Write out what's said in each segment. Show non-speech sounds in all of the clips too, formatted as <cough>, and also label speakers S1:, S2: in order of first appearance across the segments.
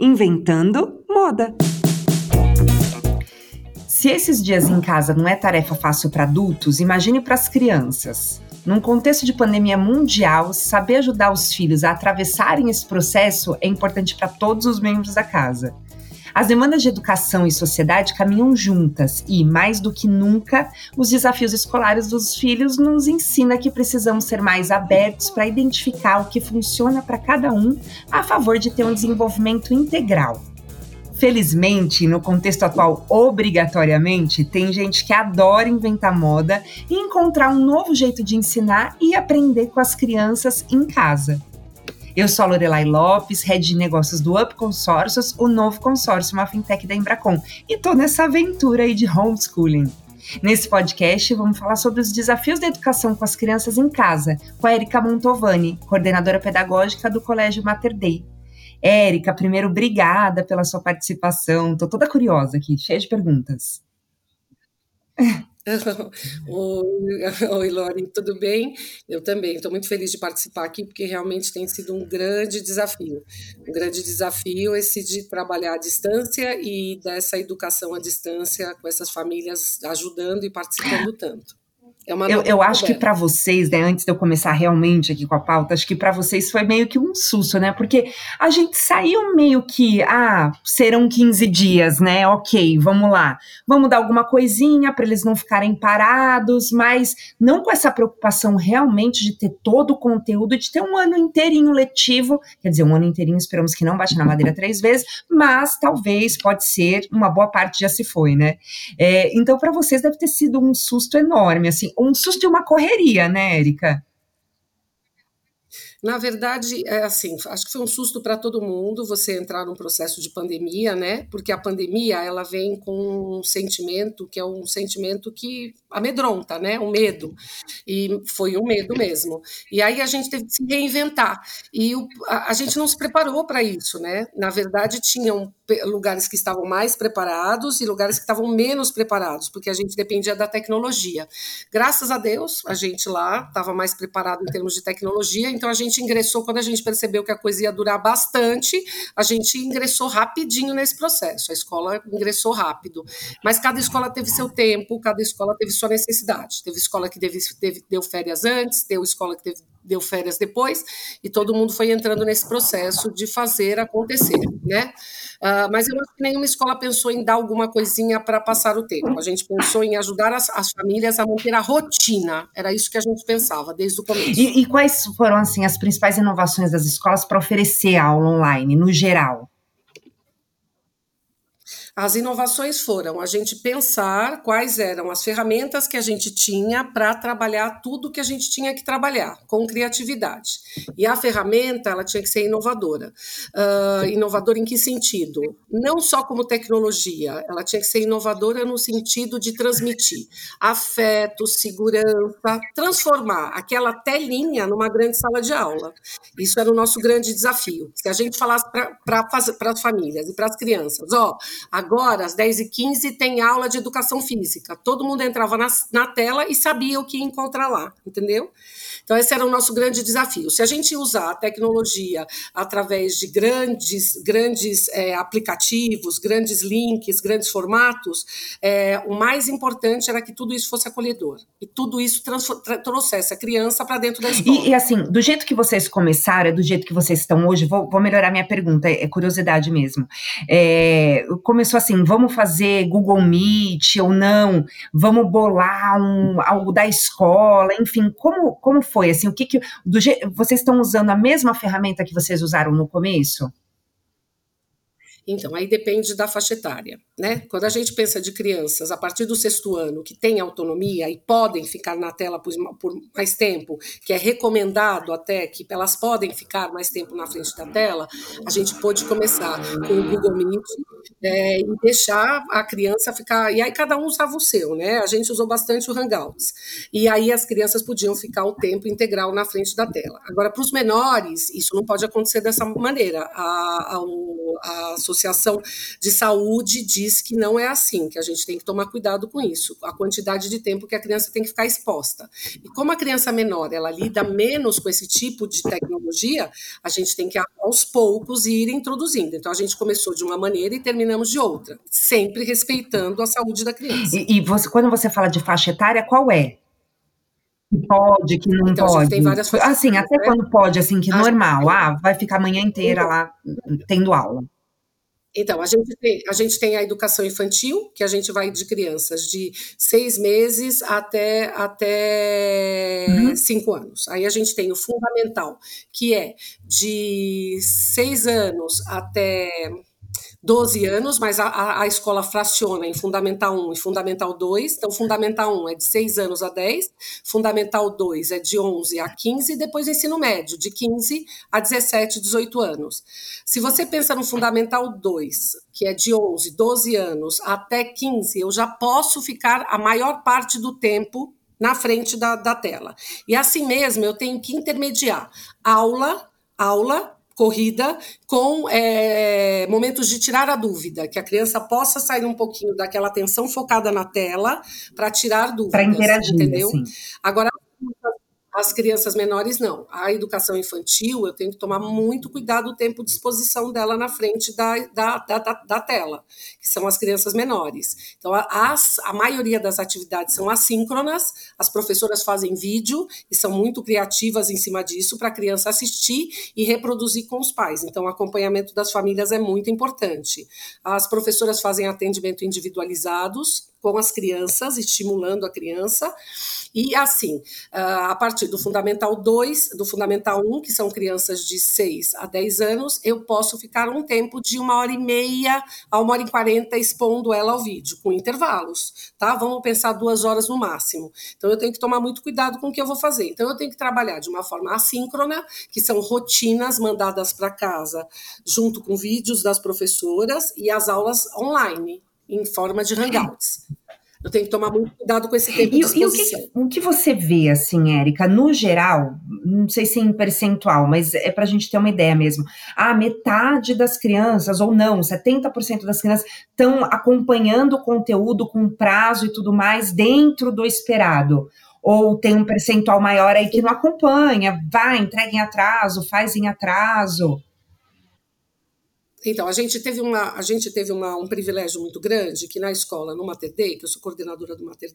S1: Inventando moda. Se esses dias em casa não é tarefa fácil para adultos, imagine para as crianças. Num contexto de pandemia mundial, saber ajudar os filhos a atravessarem esse processo é importante para todos os membros da casa. As demandas de educação e sociedade caminham juntas e, mais do que nunca, os desafios escolares dos filhos nos ensina que precisamos ser mais abertos para identificar o que funciona para cada um a favor de ter um desenvolvimento integral. Felizmente, no contexto atual, obrigatoriamente, tem gente que adora inventar moda e encontrar um novo jeito de ensinar e aprender com as crianças em casa. Eu sou a Lorelai Lopes, head de negócios do Up Consórcios, o novo consórcio, uma fintech da Embracon, e tô nessa aventura aí de homeschooling. Nesse podcast, vamos falar sobre os desafios da educação com as crianças em casa, com a Erika Montovani, coordenadora pedagógica do Colégio Mater Dei. Érica, primeiro, obrigada pela sua participação. Tô toda curiosa aqui, cheia de perguntas. <laughs>
S2: Oi, <laughs> Lori, tudo bem? Eu também estou muito feliz de participar aqui, porque realmente tem sido um grande desafio. Um grande desafio esse de trabalhar à distância e dessa educação à distância com essas famílias ajudando e participando tanto.
S1: É eu, eu acho que para vocês, né, antes de eu começar realmente aqui com a pauta, acho que para vocês foi meio que um susto, né? Porque a gente saiu meio que, ah, serão 15 dias, né? Ok, vamos lá. Vamos dar alguma coisinha para eles não ficarem parados, mas não com essa preocupação realmente de ter todo o conteúdo, de ter um ano inteirinho letivo, quer dizer, um ano inteirinho, esperamos que não bate na madeira três vezes, mas talvez, pode ser, uma boa parte já se foi, né? É, então, para vocês deve ter sido um susto enorme, assim, um susto e uma correria, né, Érica?
S2: Na verdade, é assim, acho que foi um susto para todo mundo você entrar num processo de pandemia, né? Porque a pandemia ela vem com um sentimento que é um sentimento que amedronta, né? Um medo. E foi um medo mesmo. E aí a gente teve que se reinventar. E o, a, a gente não se preparou para isso, né? Na verdade, tinham lugares que estavam mais preparados e lugares que estavam menos preparados, porque a gente dependia da tecnologia. Graças a Deus, a gente lá estava mais preparado em termos de tecnologia, então a gente gente ingressou, quando a gente percebeu que a coisa ia durar bastante, a gente ingressou rapidinho nesse processo. A escola ingressou rápido. Mas cada escola teve seu tempo, cada escola teve sua necessidade. Teve escola que teve, teve, deu férias antes, deu escola que teve, deu férias depois, e todo mundo foi entrando nesse processo de fazer acontecer, né? Uh, mas eu acho que nenhuma escola pensou em dar alguma coisinha para passar o tempo. A gente pensou em ajudar as, as, famílias a manter a rotina. Era isso que a gente pensava desde o começo.
S1: E, e quais foram assim as principais inovações das escolas para oferecer aula online, no geral?
S2: As inovações foram a gente pensar quais eram as ferramentas que a gente tinha para trabalhar tudo que a gente tinha que trabalhar, com criatividade. E a ferramenta ela tinha que ser inovadora. Uh, inovadora em que sentido? Não só como tecnologia, ela tinha que ser inovadora no sentido de transmitir afeto, segurança, transformar aquela telinha numa grande sala de aula. Isso era o nosso grande desafio. Se a gente falasse para as famílias e para as crianças, ó, oh, agora, às 10h15, tem aula de educação física. Todo mundo entrava na, na tela e sabia o que encontrar lá, entendeu? Então, esse era o nosso grande desafio. Se a gente usar a tecnologia através de grandes, grandes é, aplicativos, grandes links, grandes formatos, é, o mais importante era que tudo isso fosse acolhedor. E tudo isso trouxesse a criança para dentro da escola.
S1: E, e, assim, do jeito que vocês começaram, é do jeito que vocês estão hoje, vou, vou melhorar minha pergunta, é curiosidade mesmo. É, começou assim, vamos fazer Google Meet ou não? Vamos bolar um, algo da escola, enfim, como, como foi? foi? Assim, o que, que do, vocês estão usando a mesma ferramenta que vocês usaram no começo?
S2: Então, aí depende da faixa etária, né? Quando a gente pensa de crianças a partir do sexto ano que têm autonomia e podem ficar na tela por, mais tempo, que é recomendado até que elas podem ficar mais tempo na frente da tela, a gente pode começar com o Google Meet é, e deixar a criança ficar. E aí cada um usava o seu, né? A gente usou bastante o Hangouts. E aí as crianças podiam ficar o tempo integral na frente da tela. Agora, para os menores, isso não pode acontecer dessa maneira. A, a, a Associação de Saúde diz que não é assim, que a gente tem que tomar cuidado com isso, a quantidade de tempo que a criança tem que ficar exposta. E como a criança menor, ela lida menos com esse tipo de tecnologia, a gente tem que aos poucos ir introduzindo. Então a gente começou de uma maneira e terminamos de outra, sempre respeitando a saúde da criança.
S1: E, e você, quando você fala de faixa etária, qual é? Que pode, que não então, pode. Tem várias assim, até né? quando pode, assim, que a normal. Ah, vai ficar a manhã inteira lá tendo aula.
S2: Então, a gente, tem, a gente tem a educação infantil, que a gente vai de crianças de seis meses até, até uhum. cinco anos. Aí a gente tem o fundamental, que é de seis anos até 12 anos, mas a, a, escola fraciona em Fundamental 1 e Fundamental 2. Então, Fundamental 1 é de 6 anos a 10, Fundamental 2 é de 11 a 15, e depois ensino médio, de 15 a 17, 18 anos. Se você pensa no Fundamental 2, que é de 11, 12 anos até 15, eu já posso ficar a maior parte do tempo na frente da, da tela. E assim mesmo, eu tenho que intermediar aula, aula, corrida com é, momentos de tirar a dúvida, que a criança possa sair um pouquinho daquela atenção focada na tela para tirar dúvidas. Para interagir, entendeu? Assim. Agora, as crianças menores, não. A educação infantil, eu tenho que tomar muito cuidado o tempo de exposição dela na frente da, da, da, da tela, que são as crianças menores. Então, as, a maioria das atividades são assíncronas, as professoras fazem vídeo e são muito criativas em cima disso para a criança assistir e reproduzir com os pais. Então, o acompanhamento das famílias é muito importante. As professoras fazem atendimento individualizados com as crianças, estimulando a criança. E assim, ah, a partir do Fundamental 2, do Fundamental 1, que são crianças de 6 a 10 anos, eu posso ficar um tempo de uma hora e meia a uma hora e quarenta expondo ela ao vídeo, com intervalos, tá? Vamos pensar duas horas no máximo. Então, eu tenho que tomar muito cuidado com o que eu vou fazer. Então, eu tenho que trabalhar de uma forma assíncrona, que são rotinas mandadas para casa, junto com vídeos das professoras e as aulas online, em forma de hangouts. Eu tenho que tomar muito cuidado com esse tempo e, de exposição.
S1: E o, que, o que você vê, assim, Érica, no geral, não sei se em percentual, mas é para a gente ter uma ideia mesmo. A metade das crianças, ou não, 70% das crianças estão acompanhando o conteúdo com prazo e tudo mais dentro do esperado. Ou tem um percentual maior aí que não acompanha, vai, entrega em atraso, faz em atraso.
S2: Então, a gente teve, uma, a gente teve uma, um privilégio muito grande que na escola, no Mater que eu sou coordenadora do Mater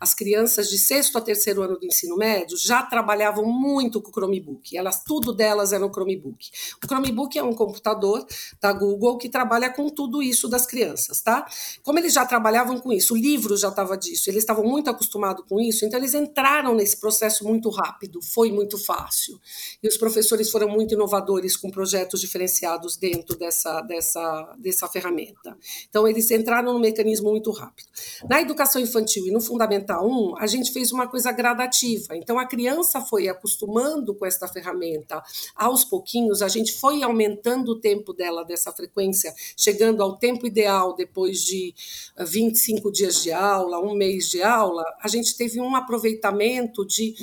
S2: as crianças de sexto a terceiro ano do ensino médio já trabalhavam muito com o Chromebook. Elas, tudo delas era o Chromebook. O Chromebook é um computador da Google que trabalha com tudo isso das crianças, tá? Como eles já trabalhavam com isso, o livro já estava disso, eles estavam muito acostumados com isso, então eles entraram nesse processo muito rápido, foi muito fácil. E os professores foram muito inovadores com projetos diferenciados dentro dessa dessa, dessa, dessa ferramenta. Então, eles entraram no mecanismo muito rápido. Na educação infantil e no Fundamental 1, a gente fez uma coisa gradativa. Então, a criança foi acostumando com essa ferramenta aos pouquinhos, a gente foi aumentando o tempo dela dessa frequência, chegando ao tempo ideal depois de 25 dias de aula, um mês de aula, a gente teve um aproveitamento de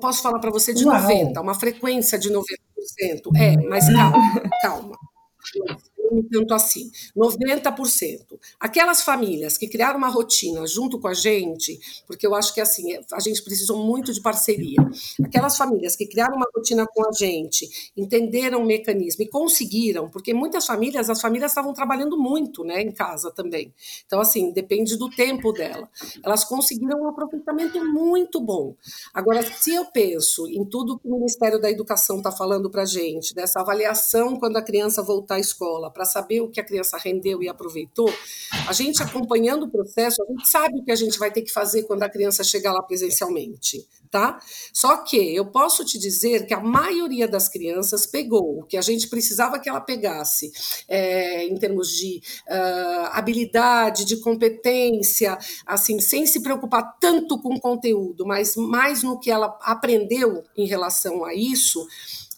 S2: posso falar para você de Uau. 90, uma frequência de 90%. É, mas calma, calma <laughs> tanto assim, 90%. Aquelas famílias que criaram uma rotina junto com a gente, porque eu acho que assim, a gente precisou muito de parceria. Aquelas famílias que criaram uma rotina com a gente, entenderam o mecanismo e conseguiram, porque muitas famílias, as famílias estavam trabalhando muito, né, em casa também. Então assim, depende do tempo dela. Elas conseguiram um aproveitamento muito bom. Agora, se eu penso em tudo que o Ministério da Educação está falando para a gente, dessa avaliação quando a criança voltar à escola, para saber o que a criança rendeu e aproveitou, a gente acompanhando o processo, a gente sabe o que a gente vai ter que fazer quando a criança chegar lá presencialmente, tá? Só que eu posso te dizer que a maioria das crianças pegou o que a gente precisava que ela pegasse, é, em termos de uh, habilidade, de competência, assim, sem se preocupar tanto com o conteúdo, mas mais no que ela aprendeu em relação a isso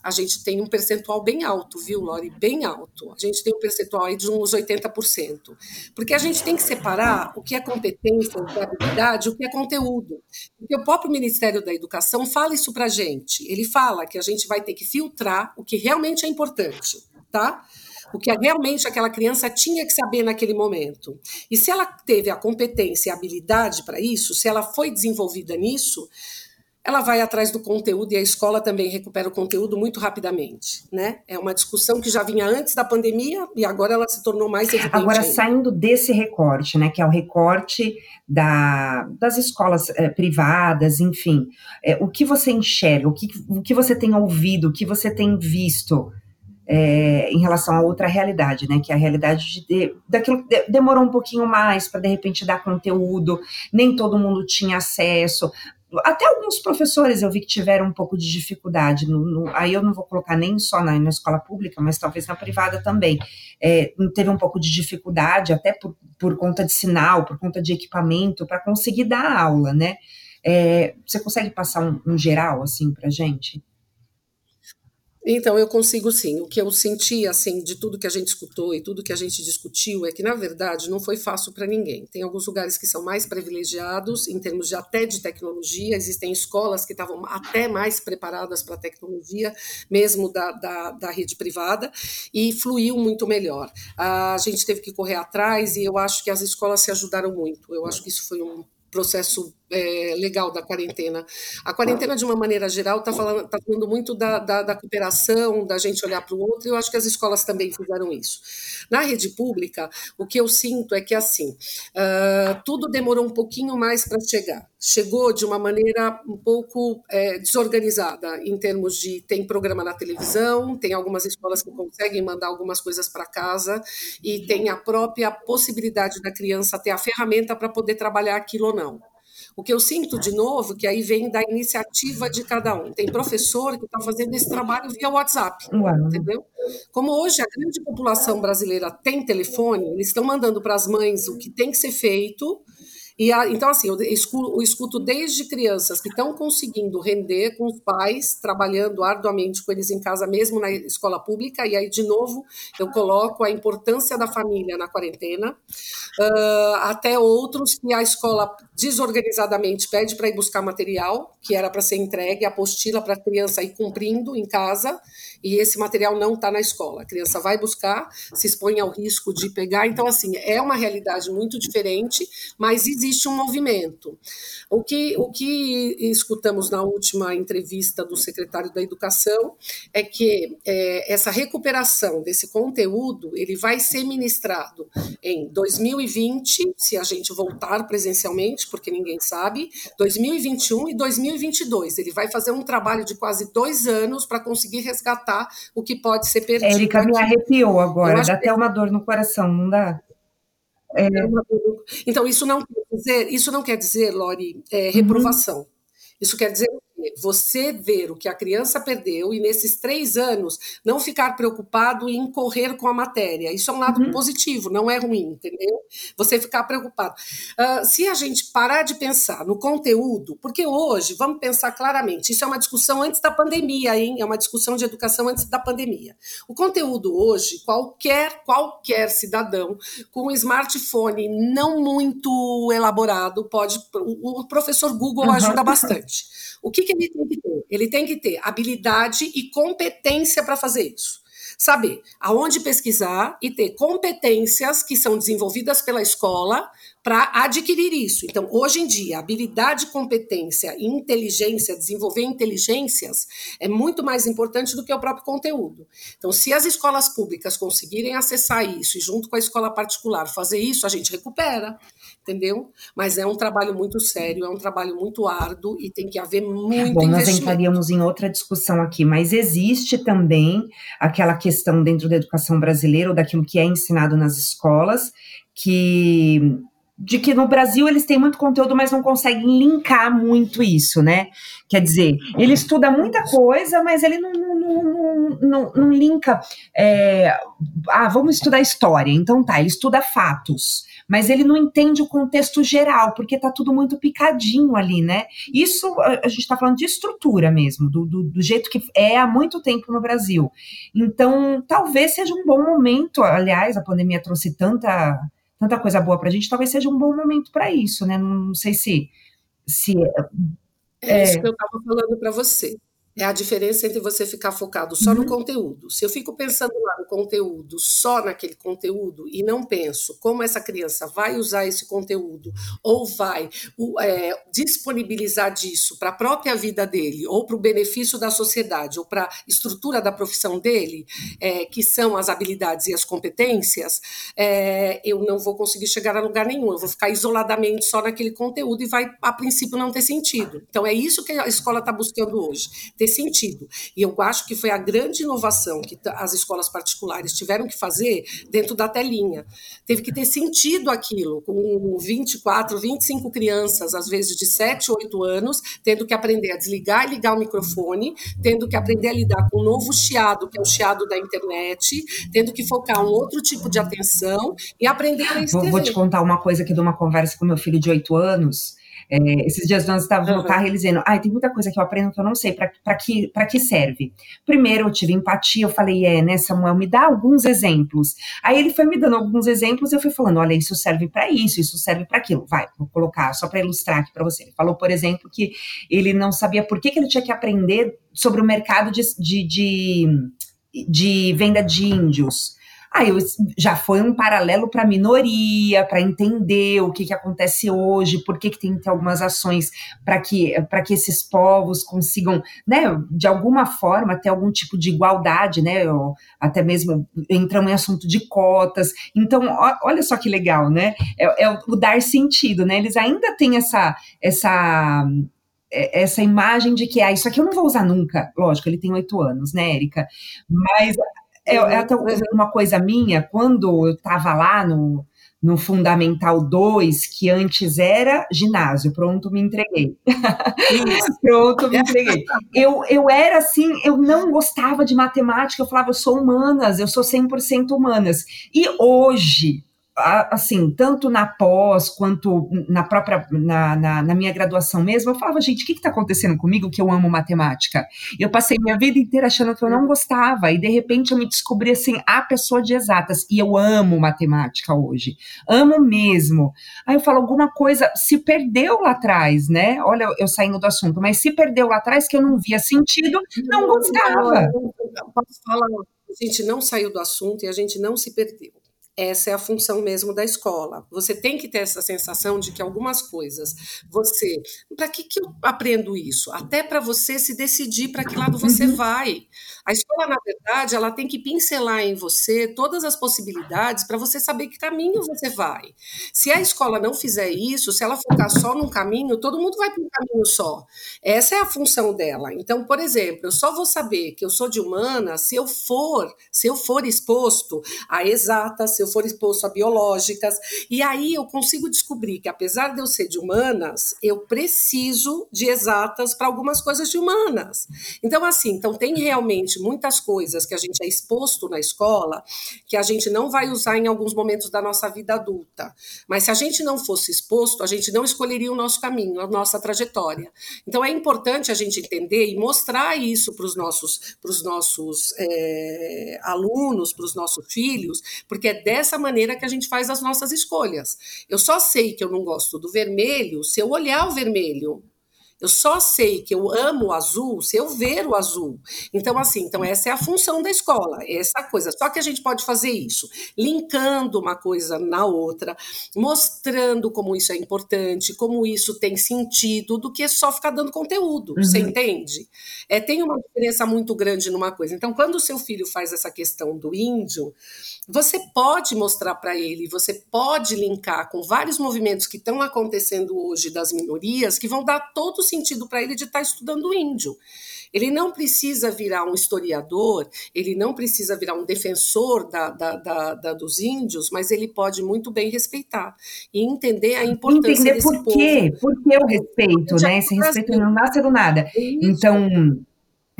S2: a gente tem um percentual bem alto, viu, Lori? Bem alto. A gente tem um percentual aí de uns 80%. Porque a gente tem que separar o que é competência, o que é habilidade, o que é conteúdo. Porque o próprio Ministério da Educação fala isso para a gente. Ele fala que a gente vai ter que filtrar o que realmente é importante, tá? o que realmente aquela criança tinha que saber naquele momento. E se ela teve a competência e a habilidade para isso, se ela foi desenvolvida nisso, ela vai atrás do conteúdo e a escola também recupera o conteúdo muito rapidamente, né? É uma discussão que já vinha antes da pandemia e agora ela se tornou mais evidente.
S1: Agora, ainda. saindo desse recorte, né, que é o recorte da, das escolas é, privadas, enfim, é, o que você enxerga, o que, o que você tem ouvido, o que você tem visto é, em relação a outra realidade, né? Que é a realidade de, daquilo que demorou um pouquinho mais para de repente dar conteúdo, nem todo mundo tinha acesso até alguns professores eu vi que tiveram um pouco de dificuldade. No, no, aí eu não vou colocar nem só na, na escola pública, mas talvez na privada também. É, teve um pouco de dificuldade, até por, por conta de sinal, por conta de equipamento, para conseguir dar aula, né? É, você consegue passar um, um geral assim para gente?
S2: Então, eu consigo sim. O que eu senti, assim, de tudo que a gente escutou e tudo que a gente discutiu é que, na verdade, não foi fácil para ninguém. Tem alguns lugares que são mais privilegiados, em termos de até de tecnologia, existem escolas que estavam até mais preparadas para a tecnologia, mesmo da, da, da, rede privada, e fluiu muito melhor. A gente teve que correr atrás e eu acho que as escolas se ajudaram muito. Eu acho que isso foi um processo é, legal da quarentena. A quarentena, de uma maneira geral, está falando, tá falando muito da, da, da, cooperação, da gente olhar para o outro, e eu acho que as escolas também fizeram isso. Na rede pública, o que eu sinto é que, assim, uh, tudo demorou um pouquinho mais para chegar. Chegou de uma maneira um pouco é, desorganizada, em termos de tem programa na televisão, tem algumas escolas que conseguem mandar algumas coisas para casa, e tem a própria possibilidade da criança ter a ferramenta para poder trabalhar aquilo ou não. O que eu sinto de novo, que aí vem da iniciativa de cada um. Tem professor que está fazendo esse trabalho via WhatsApp, Uau. entendeu? Como hoje a grande população brasileira tem telefone, eles estão mandando para as mães o que tem que ser feito e a, então, assim, eu escuto, eu escuto desde crianças que estão conseguindo render com os pais, trabalhando arduamente com eles em casa, mesmo na escola pública, e aí, de novo, eu coloco a importância da família na quarentena, uh, até outros que a escola desorganizadamente pede para ir buscar material, que era para ser entregue, apostila para a criança ir cumprindo em casa, e esse material não está na escola. A criança vai buscar, se expõe ao risco de pegar. Então, assim, é uma realidade muito diferente, mas existe um movimento. O que, o que escutamos na última entrevista do secretário da Educação é que é, essa recuperação desse conteúdo ele vai ser ministrado em 2020, se a gente voltar presencialmente, porque ninguém sabe, 2021 e 2022. Ele vai fazer um trabalho de quase dois anos para conseguir resgatar o que pode ser perdido.
S1: Érica, me arrepiou agora, dá até uma dor no coração, não dá?
S2: É... Então, isso não quer dizer, isso não quer dizer, Lori, é, reprovação. Uhum. Isso quer dizer você ver o que a criança perdeu e nesses três anos não ficar preocupado em correr com a matéria. Isso é um lado uhum. positivo, não é ruim, entendeu? Você ficar preocupado. Uh, se a gente parar de pensar no conteúdo, porque hoje, vamos pensar claramente, isso é uma discussão antes da pandemia, hein? É uma discussão de educação antes da pandemia. O conteúdo hoje, qualquer, qualquer cidadão com um smartphone não muito elaborado pode. O professor Google uhum. ajuda bastante. O que, que ele tem que ter? Ele tem que ter habilidade e competência para fazer isso. Saber aonde pesquisar e ter competências que são desenvolvidas pela escola para adquirir isso. Então, hoje em dia, habilidade, competência e inteligência, desenvolver inteligências, é muito mais importante do que o próprio conteúdo. Então, se as escolas públicas conseguirem acessar isso e, junto com a escola particular, fazer isso, a gente recupera, entendeu? Mas é um trabalho muito sério, é um trabalho muito árduo e tem que haver muito Bom,
S1: nós entraríamos em outra discussão aqui, mas existe também aquela questão dentro da educação brasileira, ou daquilo que é ensinado nas escolas, que de que no Brasil eles têm muito conteúdo, mas não conseguem linkar muito isso, né? Quer dizer, ele estuda muita coisa, mas ele não, não, não, não, não linka. É, ah, vamos estudar história. Então tá, ele estuda fatos, mas ele não entende o contexto geral, porque tá tudo muito picadinho ali, né? Isso a gente está falando de estrutura mesmo, do, do, do jeito que é há muito tempo no Brasil. Então, talvez seja um bom momento. Aliás, a pandemia trouxe tanta tanta coisa boa para a gente, talvez seja um bom momento para isso, né? Não sei se. se
S2: é, é isso que eu estava falando para você. É a diferença entre você ficar focado só uhum. no conteúdo. Se eu fico pensando lá no conteúdo, só naquele conteúdo, e não penso como essa criança vai usar esse conteúdo, ou vai é, disponibilizar disso para a própria vida dele, ou para o benefício da sociedade, ou para a estrutura da profissão dele, é, que são as habilidades e as competências, é, eu não vou conseguir chegar a lugar nenhum. Eu vou ficar isoladamente só naquele conteúdo e vai, a princípio, não ter sentido. Então, é isso que a escola está buscando hoje ter sentido. E eu acho que foi a grande inovação que as escolas particulares tiveram que fazer dentro da telinha. Teve que ter sentido aquilo, com 24, 25 crianças, às vezes de 7, 8 anos, tendo que aprender a desligar e ligar o microfone, tendo que aprender a lidar com um novo chiado, que é o chiado da internet, tendo que focar um outro tipo de atenção e aprender a escrever.
S1: Vou te contar uma coisa aqui de uma conversa com meu filho de 8 anos é, esses dias nós estávamos uhum. no carro e ele dizendo: ai, tem muita coisa que eu aprendo que eu não sei, para que, pra que serve? Primeiro eu tive empatia, eu falei: é, né, Samuel, me dá alguns exemplos. Aí ele foi me dando alguns exemplos, eu fui falando: olha, isso serve para isso, isso serve para aquilo. Vai, vou colocar só para ilustrar aqui para você. Ele falou, por exemplo, que ele não sabia por que, que ele tinha que aprender sobre o mercado de, de, de, de venda de índios. Aí já foi um paralelo para a minoria, para entender o que, que acontece hoje, por que, que tem que ter algumas ações para que, que esses povos consigam, né, de alguma forma, ter algum tipo de igualdade, né, até mesmo entramos em assunto de cotas. Então, ó, olha só que legal, né? É, é o dar sentido, né? Eles ainda têm essa, essa é, essa imagem de que ah, isso aqui eu não vou usar nunca. Lógico, ele tem oito anos, né, Érica? Mas é, é até uma coisa minha, quando eu estava lá no, no Fundamental 2, que antes era ginásio, pronto, me entreguei. <laughs> pronto, me entreguei. Eu, eu era assim, eu não gostava de matemática, eu falava, eu sou humanas, eu sou 100% humanas. E hoje, assim, tanto na pós quanto na própria, na, na, na, minha graduação mesmo, eu falava, gente, o que está acontecendo comigo que eu amo matemática? Eu passei minha vida inteira achando que eu não gostava, e de repente eu me descobri, assim, a pessoa de exatas, e eu amo matemática hoje, amo mesmo. Aí eu falo, alguma coisa se perdeu lá atrás, né? Olha, eu saindo do assunto, mas se perdeu lá atrás que eu não via sentido, não gostava.
S2: Posso falar, a gente não saiu do assunto e a gente não se perdeu essa é a função mesmo da escola. Você tem que ter essa sensação de que algumas coisas você. Para que, que eu aprendo isso? Até para você se decidir para que lado você uhum. vai. A escola, na verdade, ela tem que pincelar em você todas as possibilidades para você saber que caminho você vai. Se a escola não fizer isso, se ela focar só num caminho, todo mundo vai para um caminho só. Essa é a função dela. Então, por exemplo, eu só vou saber que eu sou de humana se eu for, se eu for exposto a exatas, se eu for exposto a biológicas, e aí eu consigo descobrir que, apesar de eu ser de humanas, eu preciso de exatas para algumas coisas de humanas. Então, assim, então tem realmente muitas coisas que a gente é exposto na escola que a gente não vai usar em alguns momentos da nossa vida adulta. Mas se a gente não fosse exposto, a gente não escolheria o nosso caminho, a nossa trajetória. Então é importante a gente entender e mostrar isso para os nossos, pros nossos é, alunos, para os nossos filhos, porque é dessa maneira que a gente faz as nossas escolhas. Eu só sei que eu não gosto do vermelho se eu olhar o vermelho. Eu só sei que eu amo o azul se eu ver o azul. Então, assim, então essa é a função da escola, essa coisa. Só que a gente pode fazer isso, linkando uma coisa na outra, mostrando como isso é importante, como isso tem sentido, do que só ficar dando conteúdo. Uhum. Você entende? É, tem uma diferença muito grande numa coisa. Então, quando o seu filho faz essa questão do índio, você pode mostrar para ele, você pode linkar com vários movimentos que estão acontecendo hoje das minorias, que vão dar todo sentido para ele de estar tá estudando índio. Ele não precisa virar um historiador, ele não precisa virar um defensor da, da, da, da dos índios, mas ele pode muito bem respeitar e entender a importância
S1: entender
S2: desse
S1: por quê, povo. Por que o respeito, né? Esse respeito não nasce do nada. Então,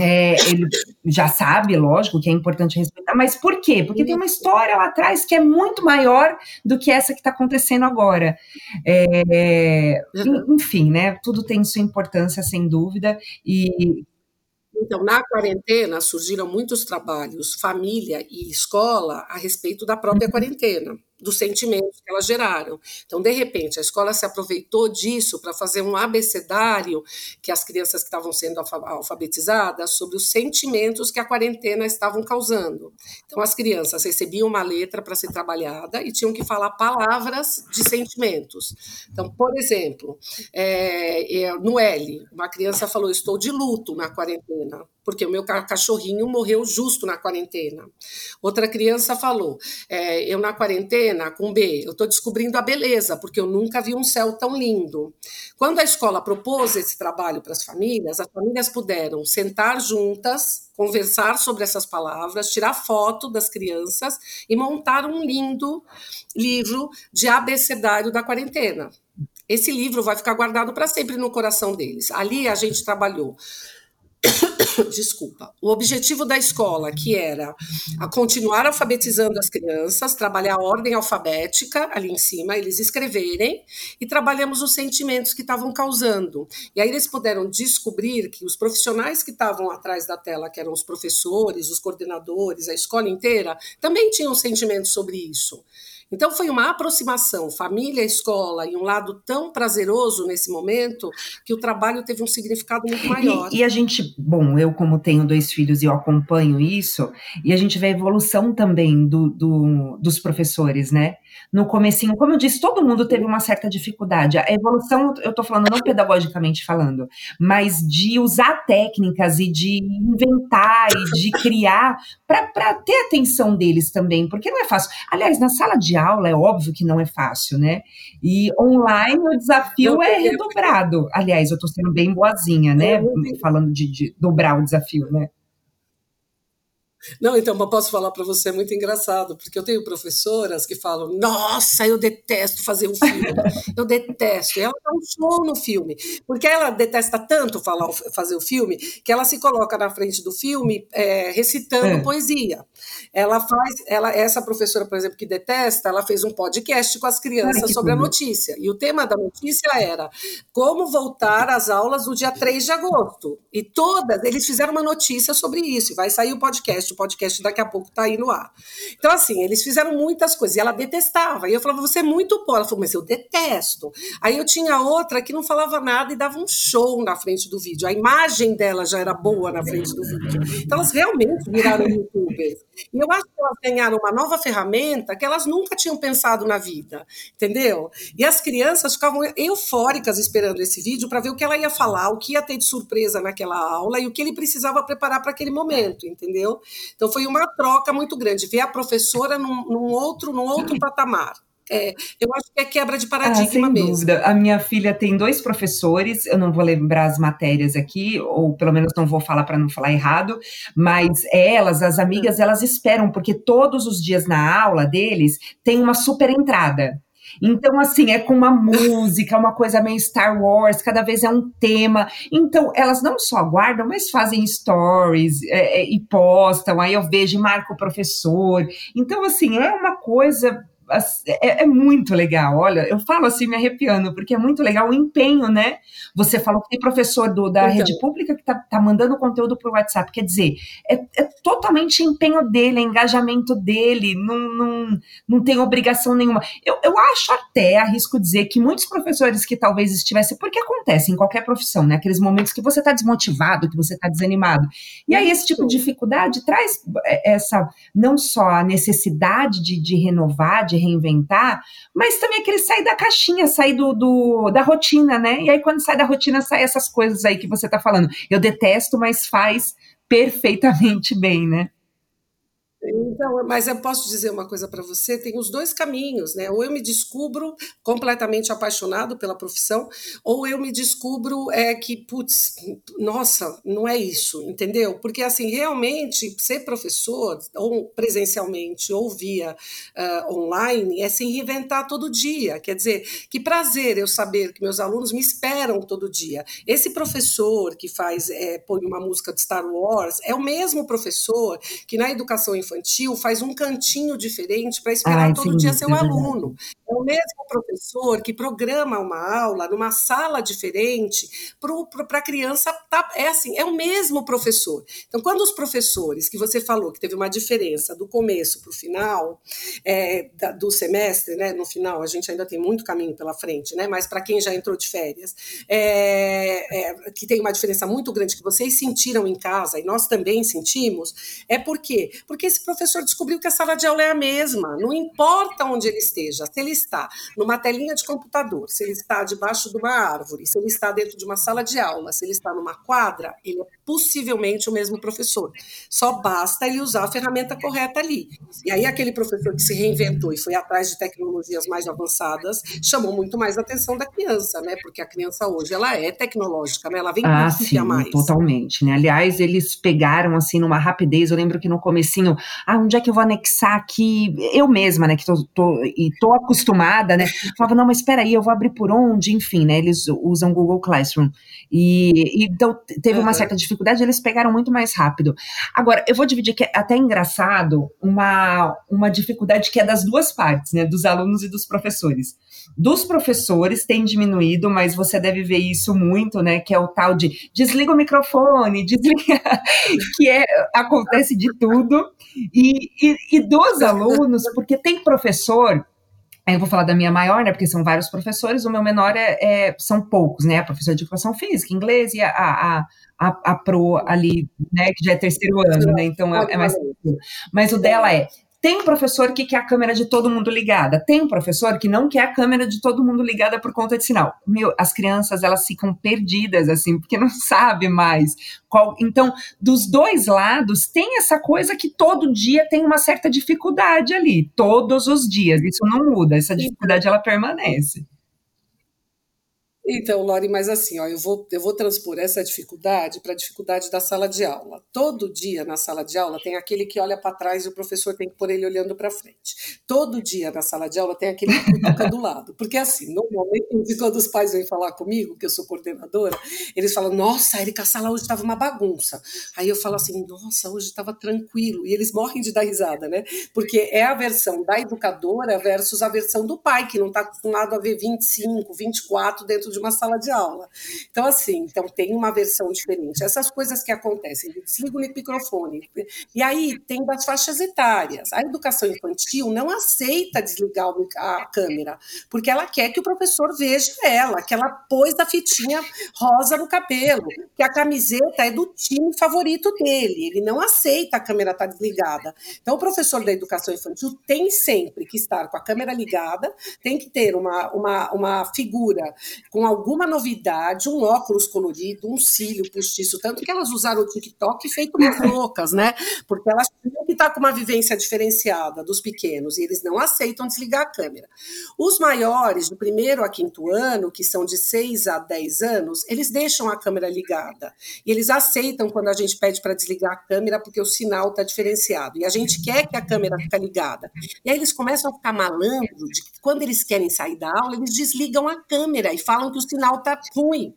S1: é, ele já sabe, lógico, que é importante respeitar, mas por quê? Porque tem uma história lá atrás que é muito maior do que essa que está acontecendo agora. É, uhum. enfim, né? Tudo tem sua importância, sem dúvida, e
S2: então, na quarentena, surgiram muitos trabalhos, família e escola, a respeito da própria uhum. quarentena. Dos sentimentos que elas geraram. Então, de repente, a escola se aproveitou disso para fazer um abecedário que as crianças que estavam sendo alfabetizadas sobre os sentimentos que a quarentena estavam causando. Então, as crianças recebiam uma letra para ser trabalhada e tinham que falar palavras de sentimentos. Então, por exemplo, é, no L, uma criança falou: Estou de luto na quarentena porque o meu cachorrinho morreu justo na quarentena. Outra criança falou: é, eu na quarentena, com B, eu estou descobrindo a beleza, porque eu nunca vi um céu tão lindo. Quando a escola propôs esse trabalho para as famílias, as famílias puderam sentar juntas, conversar sobre essas palavras, tirar foto das crianças e montar um lindo livro de abecedário da quarentena. Esse livro vai ficar guardado para sempre no coração deles. Ali a gente trabalhou desculpa, o objetivo da escola, que era a continuar alfabetizando as crianças, trabalhar a ordem alfabética ali em cima, eles escreverem, e trabalhamos os sentimentos que estavam causando. E aí eles puderam descobrir que os profissionais que estavam atrás da tela, que eram os professores, os coordenadores, a escola inteira, também tinham sentimentos sobre isso. Então foi uma aproximação, família, escola, e um lado tão prazeroso nesse momento que o trabalho teve um significado muito maior.
S1: E, e a gente, bom, eu como tenho dois filhos e eu acompanho isso, e a gente vê a evolução também do, do, dos professores, né? No comecinho, como eu disse, todo mundo teve uma certa dificuldade. A evolução, eu estou falando não pedagogicamente falando, mas de usar técnicas e de inventar e de criar para ter atenção deles também, porque não é fácil. Aliás, na sala de aula é óbvio que não é fácil, né? E online o desafio é redobrado. Aliás, eu estou sendo bem boazinha, né? Falando de, de dobrar o desafio, né?
S2: Não, então, eu posso falar para você, é muito engraçado, porque eu tenho professoras que falam: Nossa, eu detesto fazer um filme, eu detesto. E ela dá um show no filme, porque ela detesta tanto falar, fazer o filme, que ela se coloca na frente do filme é, recitando é. poesia. Ela faz, ela, essa professora, por exemplo, que detesta, ela fez um podcast com as crianças Ai, sobre tudo. a notícia. E o tema da notícia era como voltar às aulas no dia 3 de agosto. E todas, eles fizeram uma notícia sobre isso, e vai sair o podcast o podcast daqui a pouco está aí no ar. Então, assim, eles fizeram muitas coisas e ela detestava. E eu falava, você é muito boa. Ela falou, mas eu detesto. Aí eu tinha outra que não falava nada e dava um show na frente do vídeo. A imagem dela já era boa na frente do vídeo. Então, elas realmente viraram youtubers. E eu acho que elas ganharam uma nova ferramenta que elas nunca tinham pensado na vida, entendeu? E as crianças ficavam eufóricas esperando esse vídeo para ver o que ela ia falar, o que ia ter de surpresa naquela aula e o que ele precisava preparar para aquele momento, entendeu? Então foi uma troca muito grande, ver a professora num, num outro, num outro patamar. É, eu acho que é quebra de paradigma ah, sem mesmo. Dúvida.
S1: A minha filha tem dois professores, eu não vou lembrar as matérias aqui, ou pelo menos não vou falar para não falar errado, mas elas, as amigas, elas esperam, porque todos os dias na aula deles tem uma super entrada. Então, assim, é com uma música, uma coisa meio Star Wars, cada vez é um tema. Então, elas não só guardam, mas fazem stories é, é, e postam. Aí eu vejo e marco o professor. Então, assim, é uma coisa é, é, muito legal. Olha, eu falo assim, me arrepiando, porque é muito legal o empenho, né? Você falou que tem professor do, da então. rede pública que tá, tá mandando conteúdo por WhatsApp. Quer dizer, é, é totalmente empenho dele, é engajamento dele, não, não, não tem obrigação nenhuma. Eu, eu acho até, arrisco dizer, que muitos professores que talvez estivessem, porque acontece em qualquer profissão, né? Aqueles momentos que você está desmotivado, que você está desanimado. E aí, esse tipo de dificuldade traz é, essa, não só a necessidade de, de renovar, de reinventar, mas também aquele sair da caixinha, sair do, do, da rotina, né? E aí, quando sai da rotina, sai essas coisas aí que você tá falando. Eu detesto, mas faz perfeitamente bem, né?
S2: Então, mas eu posso dizer uma coisa para você: tem os dois caminhos, né? Ou eu me descubro completamente apaixonado pela profissão, ou eu me descubro é que, putz, nossa, não é isso, entendeu? Porque, assim, realmente, ser professor, ou presencialmente, ou via uh, online, é se reinventar todo dia. Quer dizer, que prazer eu saber que meus alunos me esperam todo dia. Esse professor que faz, é, põe uma música de Star Wars, é o mesmo professor que na educação infantil infantil faz um cantinho diferente para esperar Ai, todo sim, dia seu é aluno. É o mesmo professor que programa uma aula numa sala diferente para a criança. Tá, é assim, é o mesmo professor. Então, quando os professores que você falou que teve uma diferença do começo para o final é, da, do semestre, né? No final, a gente ainda tem muito caminho pela frente, né? Mas para quem já entrou de férias, é, é, que tem uma diferença muito grande que vocês sentiram em casa e nós também sentimos, é por quê? Porque esse professor descobriu que a sala de aula é a mesma, não importa onde ele esteja, se ele está numa telinha de computador, se ele está debaixo de uma árvore, se ele está dentro de uma sala de aula, se ele está numa quadra, ele é possivelmente o mesmo professor. Só basta ele usar a ferramenta correta ali. E aí aquele professor que se reinventou e foi atrás de tecnologias mais avançadas chamou muito mais a atenção da criança, né? Porque a criança hoje ela é tecnológica, né? Ela vem
S1: ah, sim, mais. Totalmente, né? Aliás, eles pegaram assim numa rapidez. Eu lembro que no comecinho, ah, onde é que eu vou anexar aqui? Eu mesma, né? Que tô, tô e tô acostumada né? Falava, não, mas espera aí, eu vou abrir por onde? Enfim, né? Eles usam Google Classroom. E, então teve uhum. uma certa dificuldade, eles pegaram muito mais rápido. Agora, eu vou dividir que é até engraçado uma, uma dificuldade que é das duas partes, né? Dos alunos e dos professores. Dos professores tem diminuído, mas você deve ver isso muito, né? Que é o tal de desliga o microfone, desliga, <laughs> que é, acontece de tudo. E, e, e dos alunos, porque tem professor eu vou falar da minha maior, né? Porque são vários professores. O meu menor é, é são poucos, né? A professora de educação física, inglês e a, a, a, a pro ali, né? Que já é terceiro ano, né? Então é, é mais Mas o dela é tem um professor que quer a câmera de todo mundo ligada. Tem um professor que não quer a câmera de todo mundo ligada por conta de sinal. Meu, as crianças elas ficam perdidas assim, porque não <laughs> sabe mais qual. Então, dos dois lados tem essa coisa que todo dia tem uma certa dificuldade ali, todos os dias. Isso não muda, essa dificuldade ela permanece.
S2: Então, Lori, mas assim, ó, eu vou, eu vou transpor essa dificuldade para a dificuldade da sala de aula. Todo dia na sala de aula tem aquele que olha para trás e o professor tem que pôr ele olhando para frente. Todo dia na sala de aula tem aquele que fica do lado. Porque assim, normalmente, quando os pais vêm falar comigo, que eu sou coordenadora, eles falam, nossa, Erika, a sala hoje estava uma bagunça. Aí eu falo assim, nossa, hoje estava tranquilo. E eles morrem de dar risada, né? Porque é a versão da educadora versus a versão do pai, que não está acostumado a ver 25, 24 dentro de uma sala de aula. Então, assim, então tem uma versão diferente. Essas coisas que acontecem, desliga o microfone. E aí tem das faixas etárias. A educação infantil não aceita desligar a câmera, porque ela quer que o professor veja ela, que ela pôs a fitinha rosa no cabelo, que a camiseta é do time favorito dele. Ele não aceita a câmera estar tá desligada. Então, o professor da educação infantil tem sempre que estar com a câmera ligada, tem que ter uma, uma, uma figura com alguma novidade, um óculos colorido, um cílio postiço, tanto que elas usaram o TikTok feito umas <laughs> loucas, né? Porque elas tinham que estar com uma vivência diferenciada dos pequenos e eles não aceitam desligar a câmera. Os maiores, do primeiro a quinto ano, que são de 6 a 10 anos, eles deixam a câmera ligada e eles aceitam quando a gente pede para desligar a câmera porque o sinal está diferenciado e a gente quer que a câmera fique ligada. E aí eles começam a ficar malandro de que quando eles querem sair da aula, eles desligam a câmera e falam que o sinal está ruim.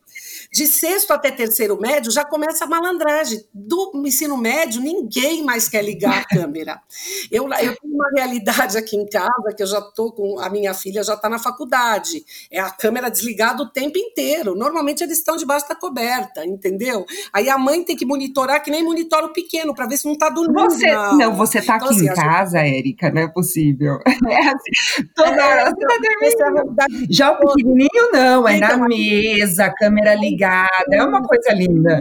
S2: De sexto até terceiro médio já começa a malandragem. Do ensino médio, ninguém mais quer ligar a câmera. <laughs> Eu, eu tenho uma realidade aqui em casa que eu já estou com a minha filha já está na faculdade. É a câmera desligada o tempo inteiro. Normalmente eles estão debaixo da coberta, entendeu? Aí a mãe tem que monitorar que nem monitora o pequeno para ver se não está dormindo.
S1: Você, não, você está então, aqui assim, em casa, gente... Érica, não é possível. <laughs> É assim, toda é, hora você está dormindo. É já o pequenininho não, é então, na mesa, câmera ligada, é uma coisa linda.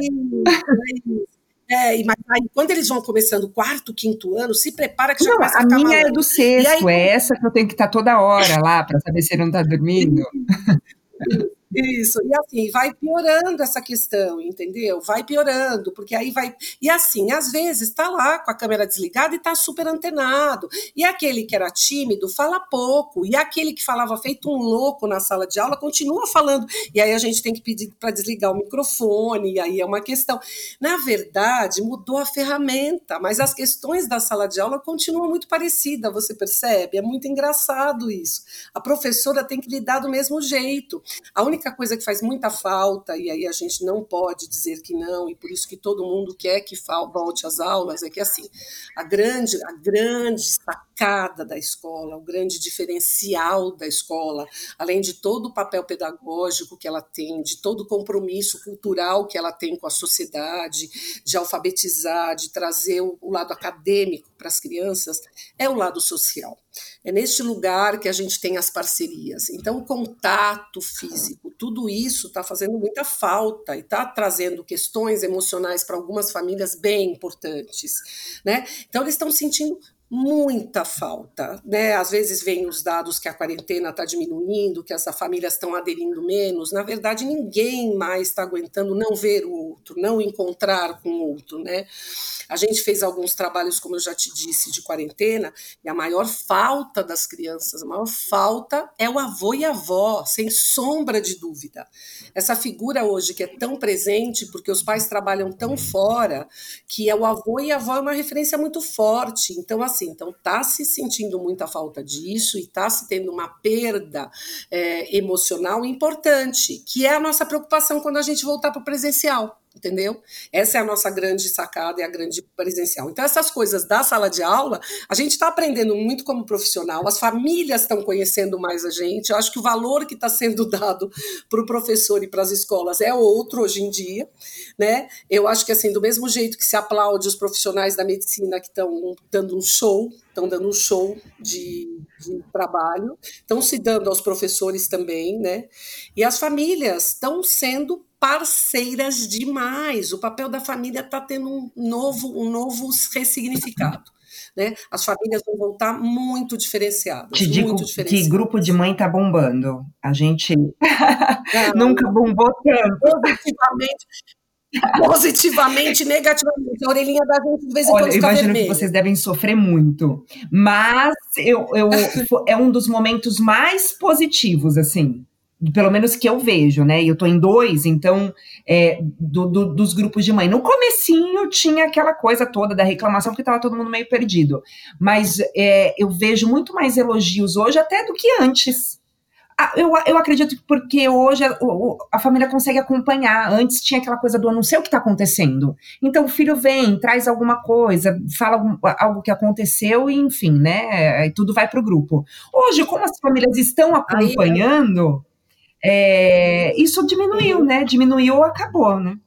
S2: É, mas aí, quando eles vão começando o quarto, quinto ano, se prepara que já não, começa
S1: a A minha é do sexto, aí, é essa que eu tenho que estar toda hora lá para saber se ele não está dormindo.
S2: Isso, e assim, vai piorando essa questão, entendeu? Vai piorando, porque aí vai. E assim, às vezes está lá com a câmera desligada e está super antenado. E aquele que era tímido fala pouco. E aquele que falava feito um louco na sala de aula continua falando. E aí a gente tem que pedir para desligar o microfone, e aí é uma questão. Na verdade, mudou a ferramenta, mas as questões da sala de aula continuam muito parecidas, você percebe? É muito engraçado isso. A professora tem que lidar do mesmo jeito. A única única coisa que faz muita falta, e aí a gente não pode dizer que não, e por isso que todo mundo quer que volte às aulas, é que assim, a grande, a grande sacada da escola, o grande diferencial da escola, além de todo o papel pedagógico que ela tem, de todo o compromisso cultural que ela tem com a sociedade, de alfabetizar, de trazer o, o lado acadêmico para as crianças, é o lado social. É neste lugar que a gente tem as parcerias. Então, o contato físico, tudo isso está fazendo muita falta e está trazendo questões emocionais para algumas famílias bem importantes. Né? Então, eles estão sentindo muita falta, né? Às vezes vem os dados que a quarentena está diminuindo, que as famílias estão aderindo menos. Na verdade, ninguém mais está aguentando não ver o outro, não encontrar com o outro, né? A gente fez alguns trabalhos, como eu já te disse, de quarentena, e a maior falta das crianças, a maior falta é o avô e a avó, sem sombra de dúvida. Essa figura hoje que é tão presente, porque os pais trabalham tão fora, que é o avô e a avó é uma referência muito forte. Então, assim, então está se sentindo muita falta disso e está se tendo uma perda é, emocional importante, que é a nossa preocupação quando a gente voltar para o presencial entendeu? Essa é a nossa grande sacada e a grande presencial. Então, essas coisas da sala de aula, a gente está aprendendo muito como profissional, as famílias estão conhecendo mais a gente. Eu acho que o valor que está sendo <laughs> dado para o professor e para as escolas é outro hoje em dia, né? Eu acho que, assim, do mesmo jeito que se aplaude os profissionais da medicina que estão dando um show, estão dando um show de, de trabalho, estão se dando aos professores também, né? E as famílias estão sendo parceiras demais. O papel da família está tendo um novo, um novo ressignificado. <laughs> Né? As famílias vão voltar muito diferenciadas.
S1: Te digo que grupo de mãe está bombando. A gente ah, <laughs> nunca bombou tanto.
S2: Positivamente, positivamente, negativamente. A orelhinha da gente de vez em Olha, quando
S1: fica imagino que vocês devem sofrer muito. Mas eu, eu, <laughs> é um dos momentos mais positivos, assim pelo menos que eu vejo, né? E eu tô em dois, então, é, do, do, dos grupos de mãe. No comecinho tinha aquela coisa toda da reclamação, porque tava todo mundo meio perdido. Mas é, eu vejo muito mais elogios hoje até do que antes. Ah, eu, eu acredito que porque hoje a, a, família consegue acompanhar. Antes tinha aquela coisa do eu não sei o que está acontecendo. Então o filho vem, traz alguma coisa, fala algum, algo que aconteceu e enfim, né? E tudo vai para o grupo. Hoje, como as famílias estão acompanhando. Aí, é, isso diminuiu, né? Diminuiu ou acabou, né?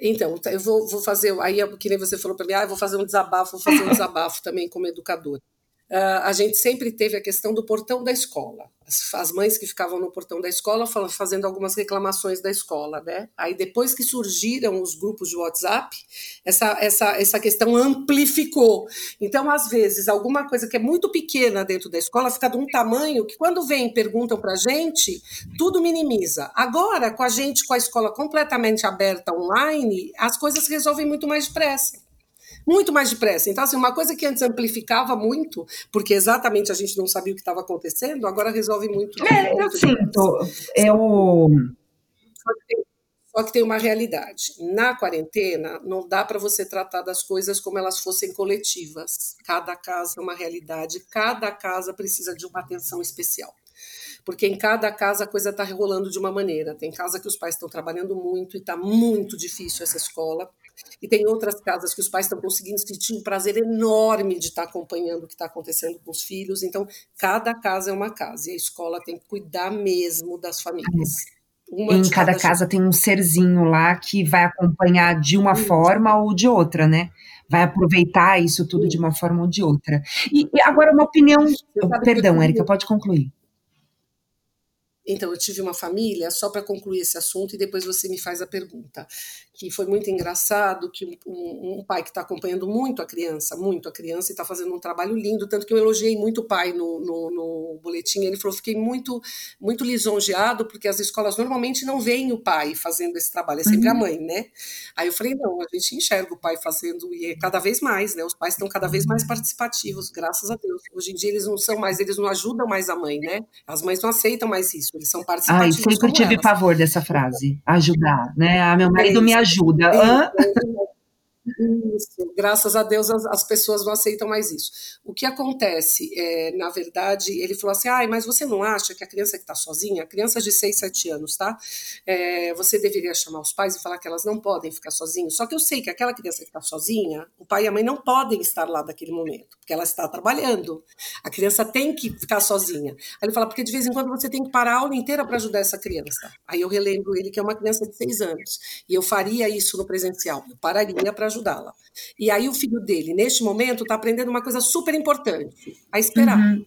S2: Então, eu vou, vou fazer, aí que nem você falou para mim, ah, eu vou fazer um desabafo, vou fazer um desabafo também como educadora. Uh, a gente sempre teve a questão do portão da escola. As, as, mães que ficavam no portão da escola fazendo algumas reclamações da escola, né? Aí depois que surgiram os grupos de WhatsApp, essa, essa, essa questão amplificou. Então, às vezes, alguma coisa que é muito pequena dentro da escola fica de um tamanho que quando vem e perguntam para a gente, tudo minimiza. Agora, com a gente, com a escola completamente aberta online, as coisas resolvem muito mais depressa muito mais depressa. Então, assim, uma coisa que antes amplificava muito, porque exatamente a gente não sabia o que estava acontecendo, agora resolve muito.
S1: É, eu sinto. Eu.
S2: Só que, tem, só que tem uma realidade. Na quarentena, não dá para você tratar das coisas como elas fossem coletivas. Cada casa é uma realidade, cada casa precisa de uma atenção especial porque em cada casa a coisa está rolando de uma maneira. Tem casa que os pais estão trabalhando muito e está muito difícil essa escola. E tem outras casas que os pais estão conseguindo sentir um prazer enorme de estar acompanhando o que está acontecendo com os filhos. Então, cada casa é uma casa e a escola tem que cuidar mesmo das famílias.
S1: Uma em cada, cada casa tem um serzinho lá que vai acompanhar de uma forma ou de outra, né? Vai aproveitar isso tudo Sim. de uma forma ou de outra. E, e agora uma opinião. Perdão, Érica, pode concluir.
S2: Então, eu tive uma família, só para concluir esse assunto, e depois você me faz a pergunta, que foi muito engraçado, que um, um pai que está acompanhando muito a criança, muito a criança, e está fazendo um trabalho lindo, tanto que eu elogiei muito o pai no, no, no, boletim, ele falou, fiquei muito, muito lisonjeado, porque as escolas normalmente não veem o pai fazendo esse trabalho, é sempre uhum. a mãe, né? Aí eu falei, não, a gente enxerga o pai fazendo, e é cada vez mais, né? Os pais estão cada vez mais participativos, graças a Deus. Hoje em dia eles não são mais, eles não ajudam mais a mãe, né? As mães não aceitam mais isso, eles são participativos.
S1: Ai, sempre tive elas. pavor dessa frase, ajudar, né? Ah, meu marido me ajuda. Hã?
S2: Isso, graças a Deus as, as, pessoas não aceitam mais isso. O que acontece, é, na verdade, ele falou assim: ah, mas você não acha que a criança que está sozinha, a criança de 6, 7 anos, tá? É, você deveria chamar os pais e falar que elas não podem ficar sozinhas. Só que eu sei que aquela criança que está sozinha, o pai e a mãe não podem estar lá naquele momento, porque ela está trabalhando. A criança tem que ficar sozinha. Aí ele fala, porque de vez em quando você tem que parar a aula inteira para ajudar essa criança. Aí eu relembro ele que é uma criança de 6 anos. E eu faria isso no presencial. Eu pararia para ajudá-la. E aí o filho dele, neste momento, está aprendendo uma coisa super importante: a esperar. Uhum.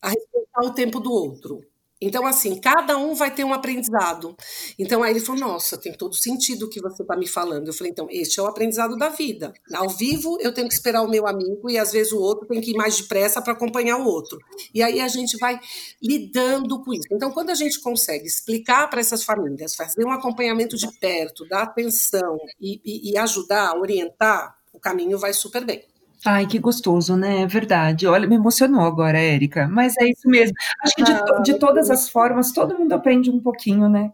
S2: A respeitar o tempo do outro. Então, assim, cada um vai ter um aprendizado. Então, aí ele falou: Nossa, tem todo sentido o que você está me falando. Eu falei: Então, este é o aprendizado da vida. Ao vivo, eu tenho que esperar o meu amigo e às vezes o outro tem que ir mais depressa para acompanhar o outro. E aí a gente vai lidando com isso. Então, quando a gente consegue explicar para essas famílias, fazer um acompanhamento de perto, dar atenção e, e, e ajudar, orientar, o caminho vai super bem.
S1: Ai, que gostoso, né? É verdade. Olha, me emocionou agora, Érica. Mas é isso mesmo. Acho que de, ah, de todas as formas, todo mundo aprende um pouquinho, né?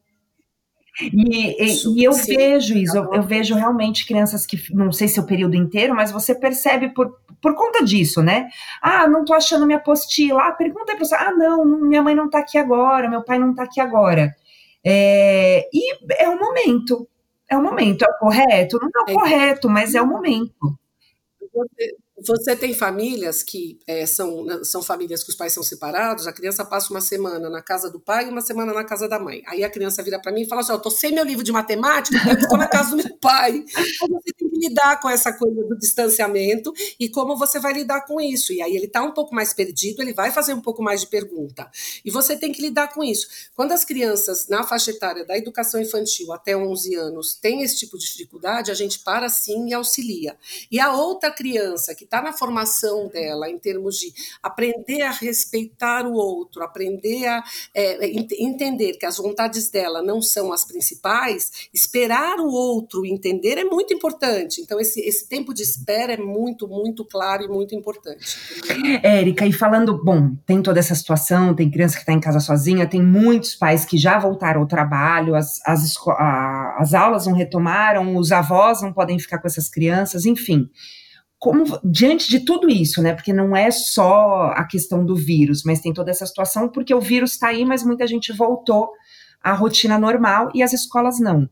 S1: E, e, e eu sim. vejo isso, eu, eu, vejo realmente crianças que, não sei se é o período inteiro, mas você percebe por, por conta disso, né? Ah, não tô achando minha apostila. Ah, pergunta aí pra Ah, não, minha mãe não tá aqui agora, meu pai não tá aqui agora. É, e é o momento, é o momento, é o correto? Não é o é. correto, mas é o momento.
S2: Você, você tem famílias que é, são, né, são famílias que os pais são separados, a criança passa uma semana na casa do pai e uma semana na casa da mãe. Aí a criança vira para mim e fala assim: Eu tô sem meu livro de matemática, eu estou na casa do meu pai. <laughs> Então você tem que lidar com essa coisa do distanciamento e como você vai lidar com isso. E aí ele está um pouco mais perdido, ele vai fazer um pouco mais de pergunta. E você tem que lidar com isso. Quando as crianças na faixa etária da educação infantil até 11 anos têm esse tipo de dificuldade, a gente para sim e auxilia. E a outra criança que está na formação dela, em termos de aprender a respeitar o outro, aprender a é, entender que as vontades dela não são as principais, esperar o outro entender é muito importante. Então, esse, esse tempo de espera é muito, muito claro e muito importante.
S1: Érica, e falando, bom, tem toda essa situação, tem criança que está em casa sozinha, tem muitos pais que já voltaram ao trabalho, as, as, a, as aulas não retomaram, os avós não podem ficar com essas crianças, enfim como diante de tudo isso, né? Porque não é só a questão do vírus, mas tem toda essa situação porque o vírus está aí, mas muita gente voltou à rotina normal e as escolas não.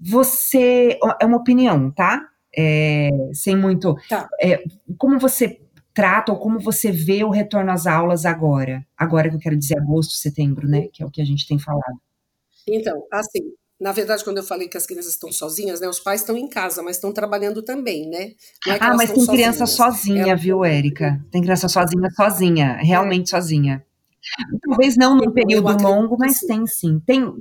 S1: Você é uma opinião, tá? É, sem muito. Tá. É, como você trata ou como você vê o retorno às aulas agora? Agora que eu quero dizer agosto, setembro, né? Que é o que a gente tem falado.
S2: Então, assim, na verdade, quando eu falei que as crianças estão sozinhas, né? Os pais estão em casa, mas estão trabalhando também, né?
S1: É ah, mas tem criança sozinha, Ela... viu, Érica? Tem criança sozinha, sozinha, realmente é. sozinha. Talvez não num período longo, mas tem sim. Tem,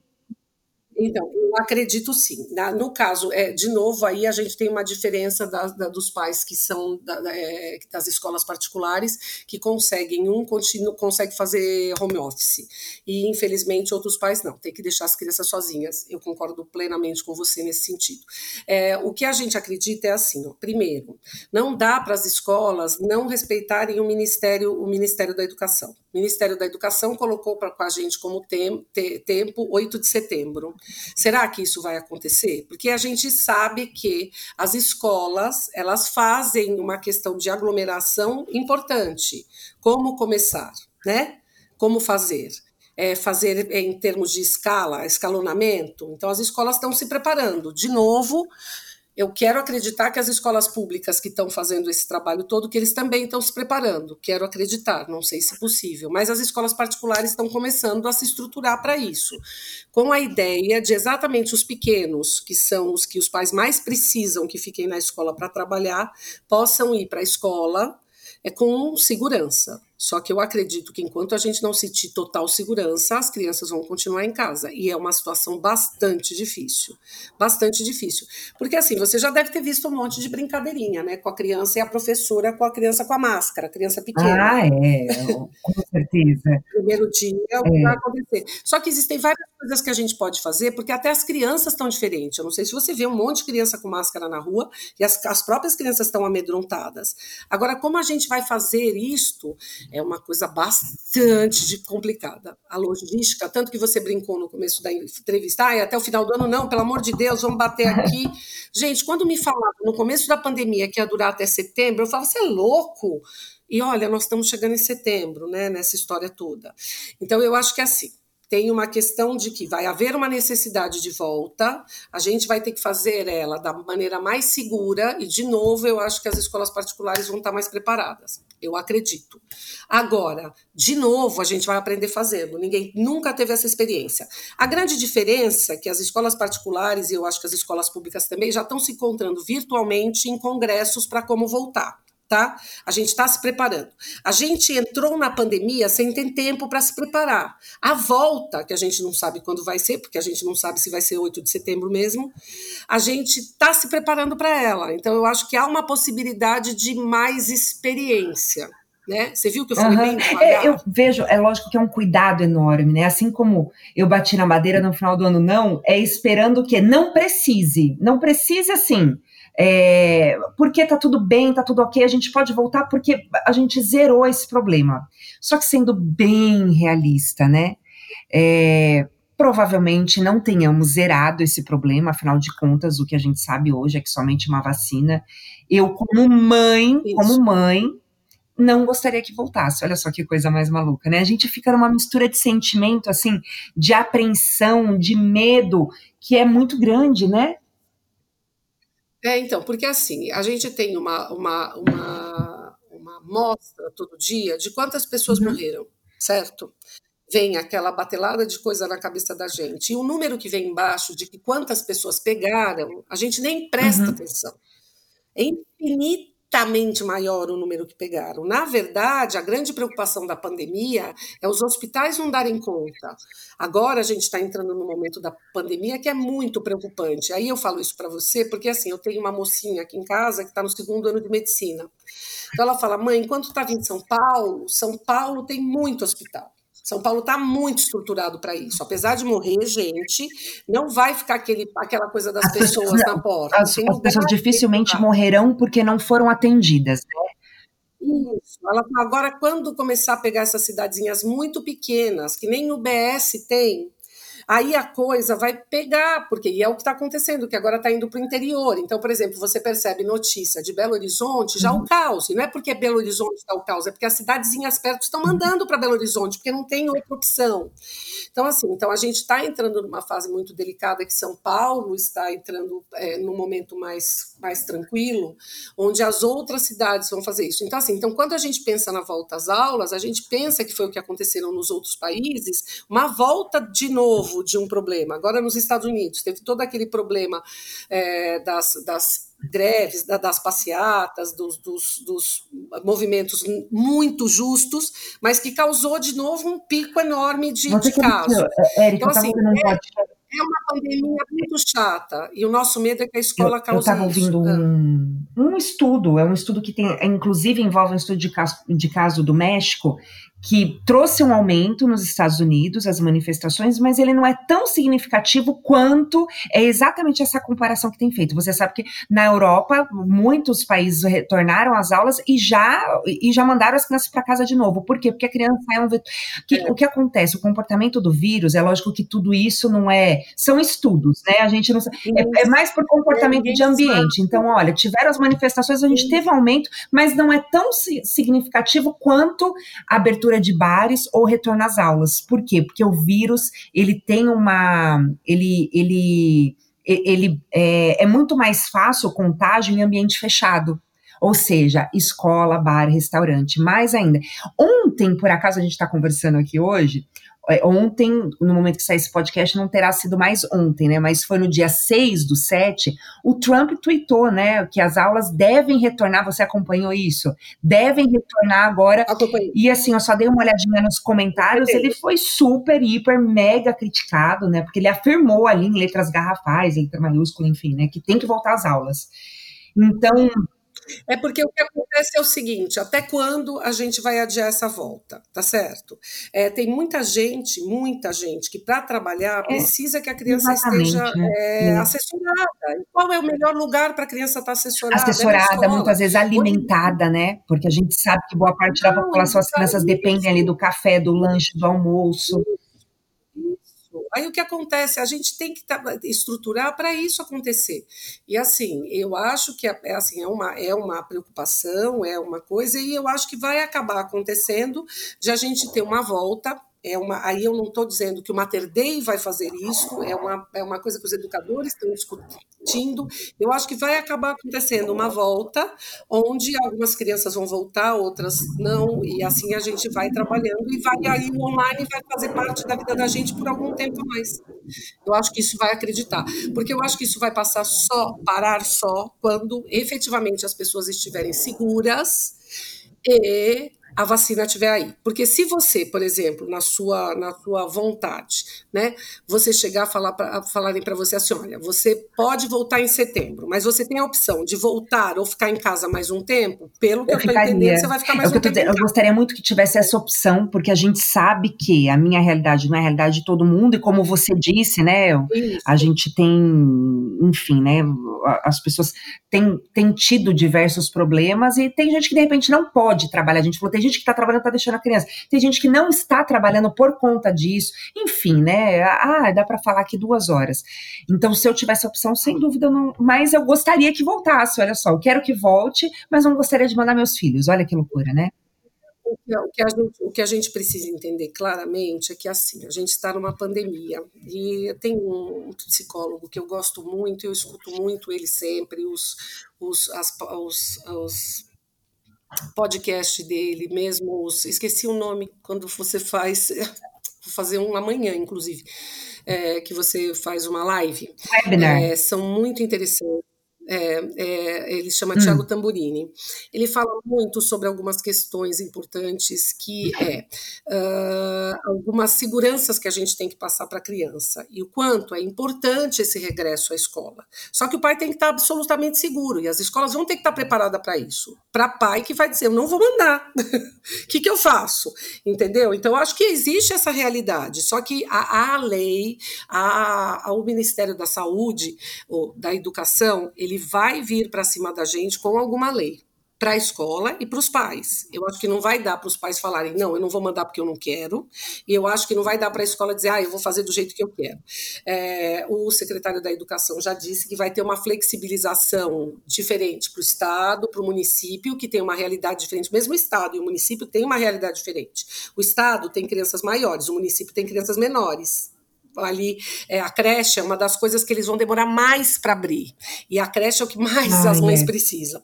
S2: então, eu acredito sim. No caso, é, de novo, aí a gente tem uma diferença da, da, dos pais que são da, é, das escolas particulares, que conseguem, um continu, consegue fazer home office. E, infelizmente, outros pais não, tem que deixar as crianças sozinhas. Eu concordo plenamente com você nesse sentido. É, o que a gente acredita é assim: ó, primeiro, não dá para as escolas não respeitarem o Ministério, o Ministério da Educação. Ministério da Educação colocou para a gente como tem, te, tempo 8 de setembro. Será que isso vai acontecer? Porque a gente sabe que as escolas elas fazem uma questão de aglomeração importante. Como começar, né? Como fazer? É, fazer em termos de escala, escalonamento. Então, as escolas estão se preparando. De novo, eu quero acreditar que as escolas públicas que estão fazendo esse trabalho todo, que eles também estão se preparando. Quero acreditar, não sei se é possível, mas as escolas particulares estão começando a se estruturar para isso, com a ideia de exatamente os pequenos, que são os que os pais mais precisam que fiquem na escola para trabalhar, possam ir para a escola é, com segurança. Só que eu acredito que enquanto a gente não sentir total segurança, as crianças vão continuar em casa. E é uma situação bastante difícil. Bastante difícil. Porque assim, você já deve ter visto um monte de brincadeirinha, né? Com a criança e a professora com a criança com a máscara, a criança pequena.
S1: Ah, é, com certeza. <laughs>
S2: Primeiro dia, o que é. vai acontecer. Só que existem várias coisas que a gente pode fazer, porque até as crianças estão diferentes. Eu não sei se você vê um monte de criança com máscara na rua e as, as próprias crianças estão amedrontadas. Agora, como a gente vai fazer isto? É uma coisa bastante complicada. A logística, tanto que você brincou no começo da entrevista, ah, até o final do ano, não, pelo amor de Deus, vamos bater aqui. <laughs> Gente, quando me falavam no começo da pandemia que ia durar até setembro, eu falava, você é louco? E olha, nós estamos chegando em setembro, né, nessa história toda. Então, eu acho que é assim tem uma questão de que vai haver uma necessidade de volta, a gente vai ter que fazer ela da maneira mais segura, e de novo eu acho que as escolas particulares vão estar mais preparadas. Eu acredito. Agora, de novo, a gente vai aprender fazendo. Ninguém nunca teve essa experiência. A grande diferença é que as escolas particulares, e eu acho que as escolas públicas também, já estão se encontrando virtualmente em congressos para como voltar tá? A gente está se preparando. A gente entrou na pandemia sem ter tempo para se preparar. A volta, que a gente não sabe quando vai ser, porque a gente não sabe se vai ser 8 de setembro mesmo, a gente está se preparando para ela. Então, eu acho que há uma possibilidade de mais experiência. Né? Você viu que eu falei uhum. bem
S1: é, Eu vejo, é lógico que é um cuidado enorme, né? Assim como eu bati na madeira no final do ano, não, é esperando que não precise, não precise assim é, porque tá tudo bem, tá tudo ok, a gente pode voltar porque a gente zerou esse problema. Só que sendo bem realista, né? É, provavelmente não tenhamos zerado esse problema, afinal de contas, o que a gente sabe hoje é que somente uma vacina. Eu, como mãe, Isso. como mãe, não gostaria que voltasse. Olha só que coisa mais maluca, né? A gente fica numa mistura de sentimento, assim, de apreensão, de medo, que é muito grande, né?
S2: É, então, porque assim, a gente tem uma, uma, uma, uma mostra todo dia de quantas pessoas uhum. morreram, certo? Vem aquela batelada de coisa na cabeça da gente. E o número que vem embaixo de que quantas pessoas pegaram, a gente nem presta uhum. atenção. É infinito infinitamente maior o número que pegaram. Na verdade, a grande preocupação da pandemia é os hospitais não darem conta. Agora a gente está entrando no momento da pandemia que é muito preocupante. Aí eu falo isso para você porque assim eu tenho uma mocinha aqui em casa que está no segundo ano de medicina. Então ela fala, mãe, enquanto estava em São Paulo, São Paulo tem muito hospital. São Paulo está muito estruturado para isso. Apesar de morrer gente, não vai ficar aquele, aquela coisa das pessoas na porta.
S1: As, as pessoas dificilmente morrerão porque não foram atendidas,
S2: né? Isso. Ela, agora, quando começar a pegar essas cidadezinhas muito pequenas, que nem o BS tem, aí a coisa vai pegar, porque e é o que está acontecendo, que agora está indo para o interior. Então, por exemplo, você percebe notícia de Belo Horizonte, já uhum. o caos. E não é porque Belo Horizonte está o caos, é porque as cidadezinhas perto estão mandando para Belo Horizonte, porque não tem outra opção. Então, assim, então a gente está entrando numa fase muito delicada que São Paulo está entrando é, num momento mais, mais tranquilo, onde as outras cidades vão fazer isso. Então, assim, então, quando a gente pensa na volta às aulas, a gente pensa que foi o que aconteceu nos outros países, uma volta de novo de um problema. Agora, nos Estados Unidos, teve todo aquele problema é, das, das greves, das passeatas, dos, dos, dos, movimentos muito justos, mas que causou de novo um pico enorme de, de casos.
S1: Érica, então, assim, é,
S2: é uma pandemia muito chata e o nosso medo é que a escola cause Eu
S1: estava ouvindo um, um, estudo, é um estudo que tem, inclusive envolve um estudo de caso, de caso do México, que trouxe um aumento nos Estados Unidos, as manifestações, mas ele não é tão significativo quanto é exatamente essa comparação que tem feito. Você sabe que na Europa, muitos países retornaram às aulas e já, e já mandaram as crianças para casa de novo. Por quê? Porque a criança é um. Que, é. O que acontece? O comportamento do vírus, é lógico que tudo isso não é. São estudos, né? A gente não É, é mais por comportamento de ambiente. Então, olha, tiveram as manifestações, a gente teve aumento, mas não é tão significativo quanto a abertura abertura de bares ou retorno às aulas. Por quê? Porque o vírus, ele tem uma... ele, ele, ele é, é muito mais fácil o contágio em ambiente fechado. Ou seja, escola, bar, restaurante. Mais ainda. Ontem, por acaso, a gente está conversando aqui hoje, é, ontem, no momento que sair esse podcast, não terá sido mais ontem, né? Mas foi no dia 6 do 7, o Trump tweetou, né? Que as aulas devem retornar. Você acompanhou isso? Devem retornar agora. Acompanhei. E assim, eu só dei uma olhadinha nos comentários, ele foi super, hiper, mega criticado, né? Porque ele afirmou ali em letras garrafais, letra maiúscula, enfim, né? Que tem que voltar às aulas. Então,
S2: É porque o que acontece é o seguinte: até quando a gente vai adiar essa volta, tá certo? É, tem muita gente, muita gente que para trabalhar é, precisa que a criança esteja né? é, assessorada. E qual é o melhor lugar para a criança estar tá assessorada?
S1: É assessorada, muitas vezes alimentada, né? Porque a gente sabe que boa parte da população, as crianças dependem ali do café, do lanche, do almoço.
S2: Aí o que acontece? A gente tem que estruturar para isso acontecer. E assim, eu acho que é, é, assim, é, uma, é uma preocupação, é uma coisa, e eu acho que vai acabar acontecendo de a gente ter uma volta é uma, aí eu não estou dizendo que o Mater Dei vai fazer isso, é uma, é uma coisa que os educadores estão discutindo. Eu acho que vai acabar acontecendo uma volta, onde algumas crianças vão voltar, outras não, e assim a gente vai trabalhando, e vai aí o online vai fazer parte da vida da gente por algum tempo mais. Eu acho que isso vai acreditar, porque eu acho que isso vai passar só, parar só, quando efetivamente as pessoas estiverem seguras e a vacina estiver aí. Porque se você, por exemplo, na sua, na sua vontade, né, você chegar a falar pra, falarem para você assim, olha, você pode voltar em setembro, mas você tem a opção de voltar ou ficar em casa mais um tempo, pelo que eu, eu estou entendendo, você vai ficar mais
S1: é
S2: um tempo.
S1: Eu gostaria muito que tivesse essa opção, porque a gente sabe que a minha realidade não é a realidade de todo mundo, e como você disse, né, Isso. a gente tem, enfim, né, as pessoas têm, têm tido diversos problemas e tem gente que de repente não pode trabalhar. A gente falou, tem gente que está trabalhando, está deixando a criança. Tem gente que não está trabalhando por conta disso. Enfim, né? Ah, dá para falar aqui duas horas. Então, se eu tivesse a opção, sem dúvida, não. Mas eu gostaria que voltasse. Olha só, eu quero que volte, mas não gostaria de mandar meus filhos. Olha que loucura, né?
S2: O que, a gente, o que a gente precisa entender claramente é que assim, a gente está numa pandemia e tem um psicólogo que eu gosto muito, eu escuto muito ele sempre, os, os, as, os, os podcast dele, mesmo os, esqueci o nome quando você faz, <laughs> vou fazer um amanhã, inclusive, é, que você faz uma live. É, são muito interessantes. É, é, ele chama hum. Tiago Tamburini. Ele fala muito sobre algumas questões importantes que é uh, algumas seguranças que a gente tem que passar para a criança e o quanto é importante esse regresso à escola. Só que o pai tem que estar absolutamente seguro e as escolas vão ter que estar preparadas para isso. Para pai que vai dizer, eu não vou mandar, o <laughs> que, que eu faço? Entendeu? Então, acho que existe essa realidade, só que a, a lei, a, a, o Ministério da Saúde, ou da Educação, ele ele vai vir para cima da gente com alguma lei para a escola e para os pais. Eu acho que não vai dar para os pais falarem, não, eu não vou mandar porque eu não quero, e eu acho que não vai dar para a escola dizer, ah, eu vou fazer do jeito que eu quero. É, o secretário da Educação já disse que vai ter uma flexibilização diferente para o Estado, para o município, que tem uma realidade diferente. Mesmo o Estado e o município têm uma realidade diferente. O Estado tem crianças maiores, o município tem crianças menores ali é, a creche é uma das coisas que eles vão demorar mais para abrir. E a creche é o que mais ah, as mães é. precisam.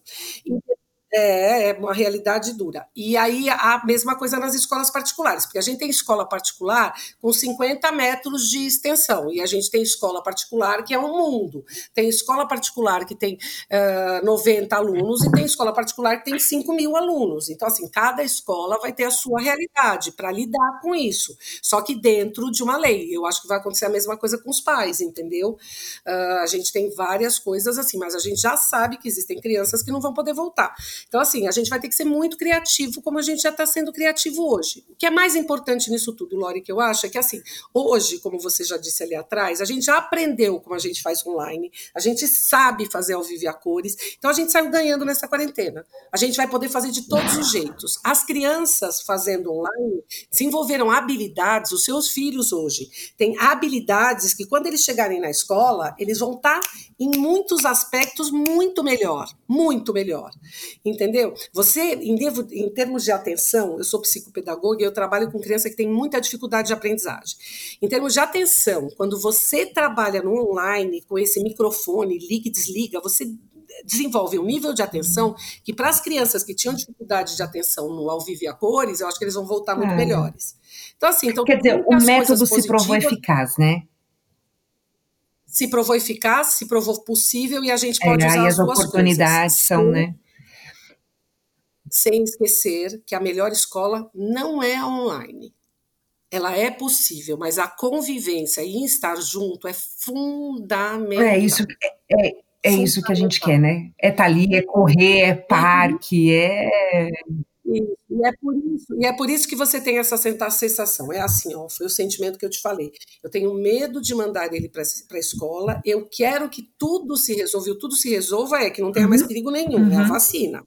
S2: É, é uma realidade dura. E aí a mesma coisa nas escolas particulares, porque a gente tem escola particular com 50 metros de extensão, e a gente tem escola particular que é um mundo. Tem escola particular que tem uh, 90 alunos e tem escola particular que tem 5 mil alunos. Então, assim, cada escola vai ter a sua realidade para lidar com isso, só que dentro de uma lei. Eu acho que vai acontecer a mesma coisa com os pais, entendeu? Uh, a gente tem várias coisas assim, mas a gente já sabe que existem crianças que não vão poder voltar. Então, assim, a gente vai ter que ser muito criativo, como a gente já está sendo criativo hoje. O que é mais importante nisso tudo, Lori, que eu acho, é que, assim, hoje, como você já disse ali atrás, a gente já aprendeu como a gente faz online, a gente sabe fazer ao vivo a cores, então a gente saiu ganhando nessa quarentena. A gente vai poder fazer de todos os jeitos. As crianças fazendo online desenvolveram habilidades, os seus filhos hoje têm habilidades que, quando eles chegarem na escola, eles vão estar tá em muitos aspectos muito melhor, muito melhor. Entendeu? Você, em, devo, em termos de atenção, eu sou psicopedagoga e eu trabalho com criança que tem muita dificuldade de aprendizagem. Em termos de atenção, quando você trabalha no online com esse microfone, liga e desliga, você desenvolve um nível de atenção que para as crianças que tinham dificuldade de atenção no ao vivo e a cores, eu acho que eles vão voltar muito é. melhores.
S1: Então assim, então quer dizer, o método se provou eficaz, né?
S2: se provou eficaz, se provou possível e a gente pode é, usar as, as
S1: oportunidades coisas. são, né?
S2: Sem esquecer que a melhor escola não é online. Ela é possível, mas a convivência e estar junto é fundamental.
S1: É isso. É, é É isso que a gente quer, né? É estar tá ali, é correr, é parque, é
S2: e é por isso, e é por isso que você tem essa sensação. É assim, ó, foi o sentimento que eu te falei. Eu tenho medo de mandar ele para a escola. Eu quero que tudo se resolva, tudo se resolva é que não tenha mais uhum. perigo nenhum, uhum. é a uhum. vacina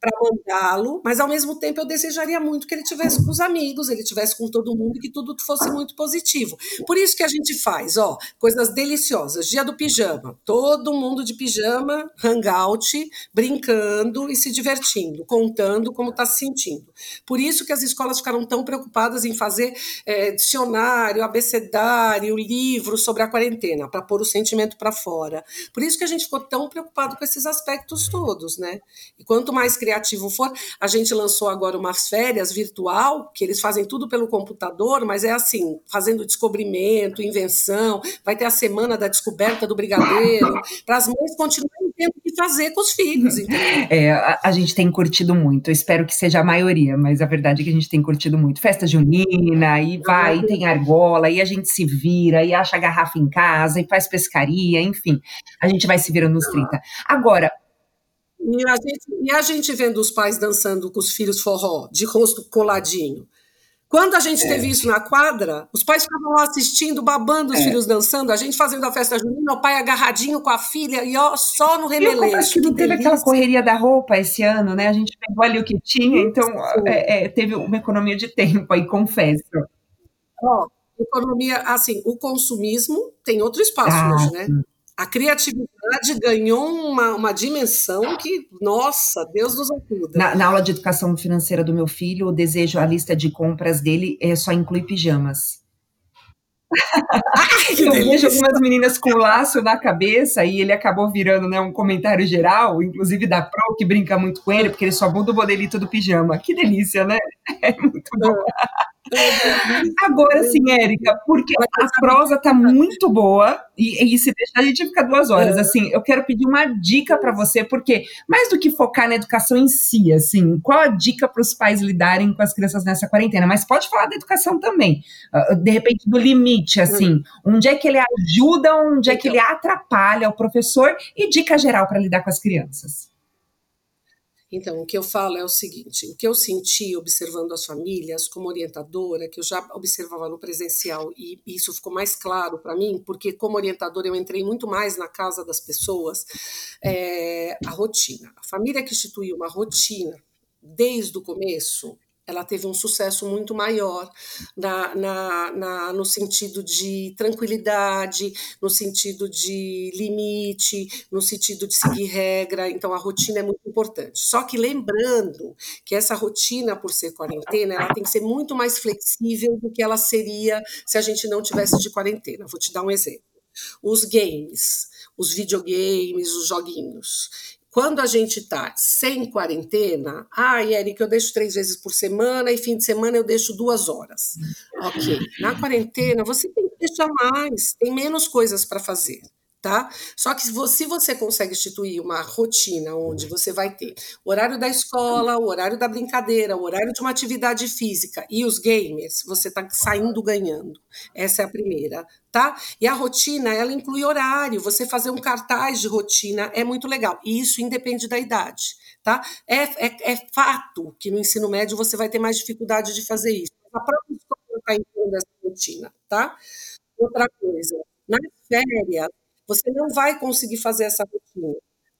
S2: para mandá-lo, mas ao mesmo tempo eu desejaria muito que ele tivesse com os amigos, ele tivesse com todo mundo, que tudo fosse muito positivo. Por isso que a gente faz, ó, coisas deliciosas. Dia do pijama, todo mundo de pijama, hangout, brincando e se divertindo, contando como está se sentindo. Por isso que as escolas ficaram tão preocupadas em fazer é, dicionário, abecedário, livro sobre a quarentena, para pôr o sentimento para fora. Por isso que a gente ficou tão preocupado com esses aspectos todos, né? E quanto mais criativo for. A gente lançou agora umas férias virtual, que eles fazem tudo pelo computador, mas é assim, fazendo descobrimento, invenção, vai ter a semana da descoberta do brigadeiro, <laughs> para as mães continuarem tendo o que fazer com os filhos.
S1: É, a, a, gente tem curtido muito, eu espero que seja a maioria, mas a verdade é que a gente tem curtido muito. Festa junina, e vai, e tem argola, e a gente se vira, e acha garrafa em casa, e faz pescaria, enfim, a gente vai se virando nos 30. Agora,
S2: e a, gente, e a gente vendo os pais dançando com os filhos forró, de rosto coladinho. Quando a gente é. teve isso na quadra, os pais ficavam lá assistindo, babando os é. filhos dançando, a gente fazendo a festa junina, o pai agarradinho com a filha e ó, só no remeleixo.
S1: que não teve aquela correria da roupa esse ano, né? A gente pegou ali o que tinha, então é, é, teve uma economia de tempo aí, confesso.
S2: Ó, economia, assim, o consumismo tem outro espaço ah, hoje, né? Sim a criatividade ganhou uma, uma dimensão que, nossa, Deus nos ajuda.
S1: Na, na, aula de educação financeira do meu filho, o desejo, a lista de compras dele é só inclui pijamas. <laughs> Ai, eu vejo algumas meninas com laço na cabeça e ele acabou virando né, um comentário geral, inclusive da Pro, que brinca muito com ele, porque ele só muda o modelito do pijama. Que delícia, né? <laughs> É muito bom. Agora sim, Érica, porque a prosa tá muito boa e, e se deixar a gente fica duas horas. É. Assim, eu quero pedir uma dica para você, porque mais do que focar na educação em si, assim, qual a dica para os pais lidarem com as crianças nessa quarentena? Mas pode falar da educação também, uh, de repente do limite, assim, hum. onde é que ele ajuda, onde é que ele atrapalha o professor e dica geral para lidar com as crianças.
S2: Então, o que eu falo é o seguinte: o que eu senti observando as famílias como orientadora, que eu já observava no presencial, e isso ficou mais claro para mim, porque como orientadora eu entrei muito mais na casa das pessoas, é a rotina. A família que instituiu uma rotina desde o começo, ela teve um sucesso muito maior na, na, na, no sentido de tranquilidade, no sentido de limite, no sentido de seguir regra. Então, a rotina é muito importante. Só que lembrando que essa rotina, por ser quarentena, ela tem que ser muito mais flexível do que ela seria se a gente não tivesse de quarentena. Vou te dar um exemplo. Os games, os videogames, os joguinhos. Quando a gente está sem quarentena, ah, Eric, eu deixo três vezes por semana e fim de semana eu deixo duas horas. Ok. Na quarentena, você tem que deixar mais, tem menos coisas para fazer tá? Só que se você consegue instituir uma rotina onde você vai ter o horário da escola, o horário da brincadeira, o horário de uma atividade física e os gamers, você está saindo ganhando. Essa é a primeira, tá? E a rotina, ela inclui horário. Você fazer um cartaz de rotina é muito legal. E isso independe da idade, tá? É, é, é fato que no ensino médio você vai ter mais dificuldade de fazer isso. A própria escola está incluindo essa rotina, tá? Outra coisa, nas férias, você não vai conseguir fazer essa rotina,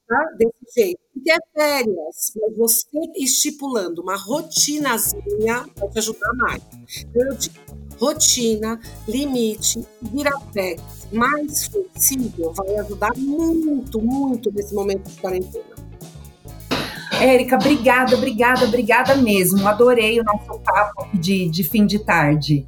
S2: tá? Desse jeito. Porque é férias, mas você estipulando uma rotinazinha vai te ajudar mais. Eu digo, rotina, limite, virapex mais flexível vai ajudar muito, muito nesse momento de quarentena.
S1: Érica, obrigada, obrigada, obrigada mesmo. Adorei o nosso papo de, de fim de tarde.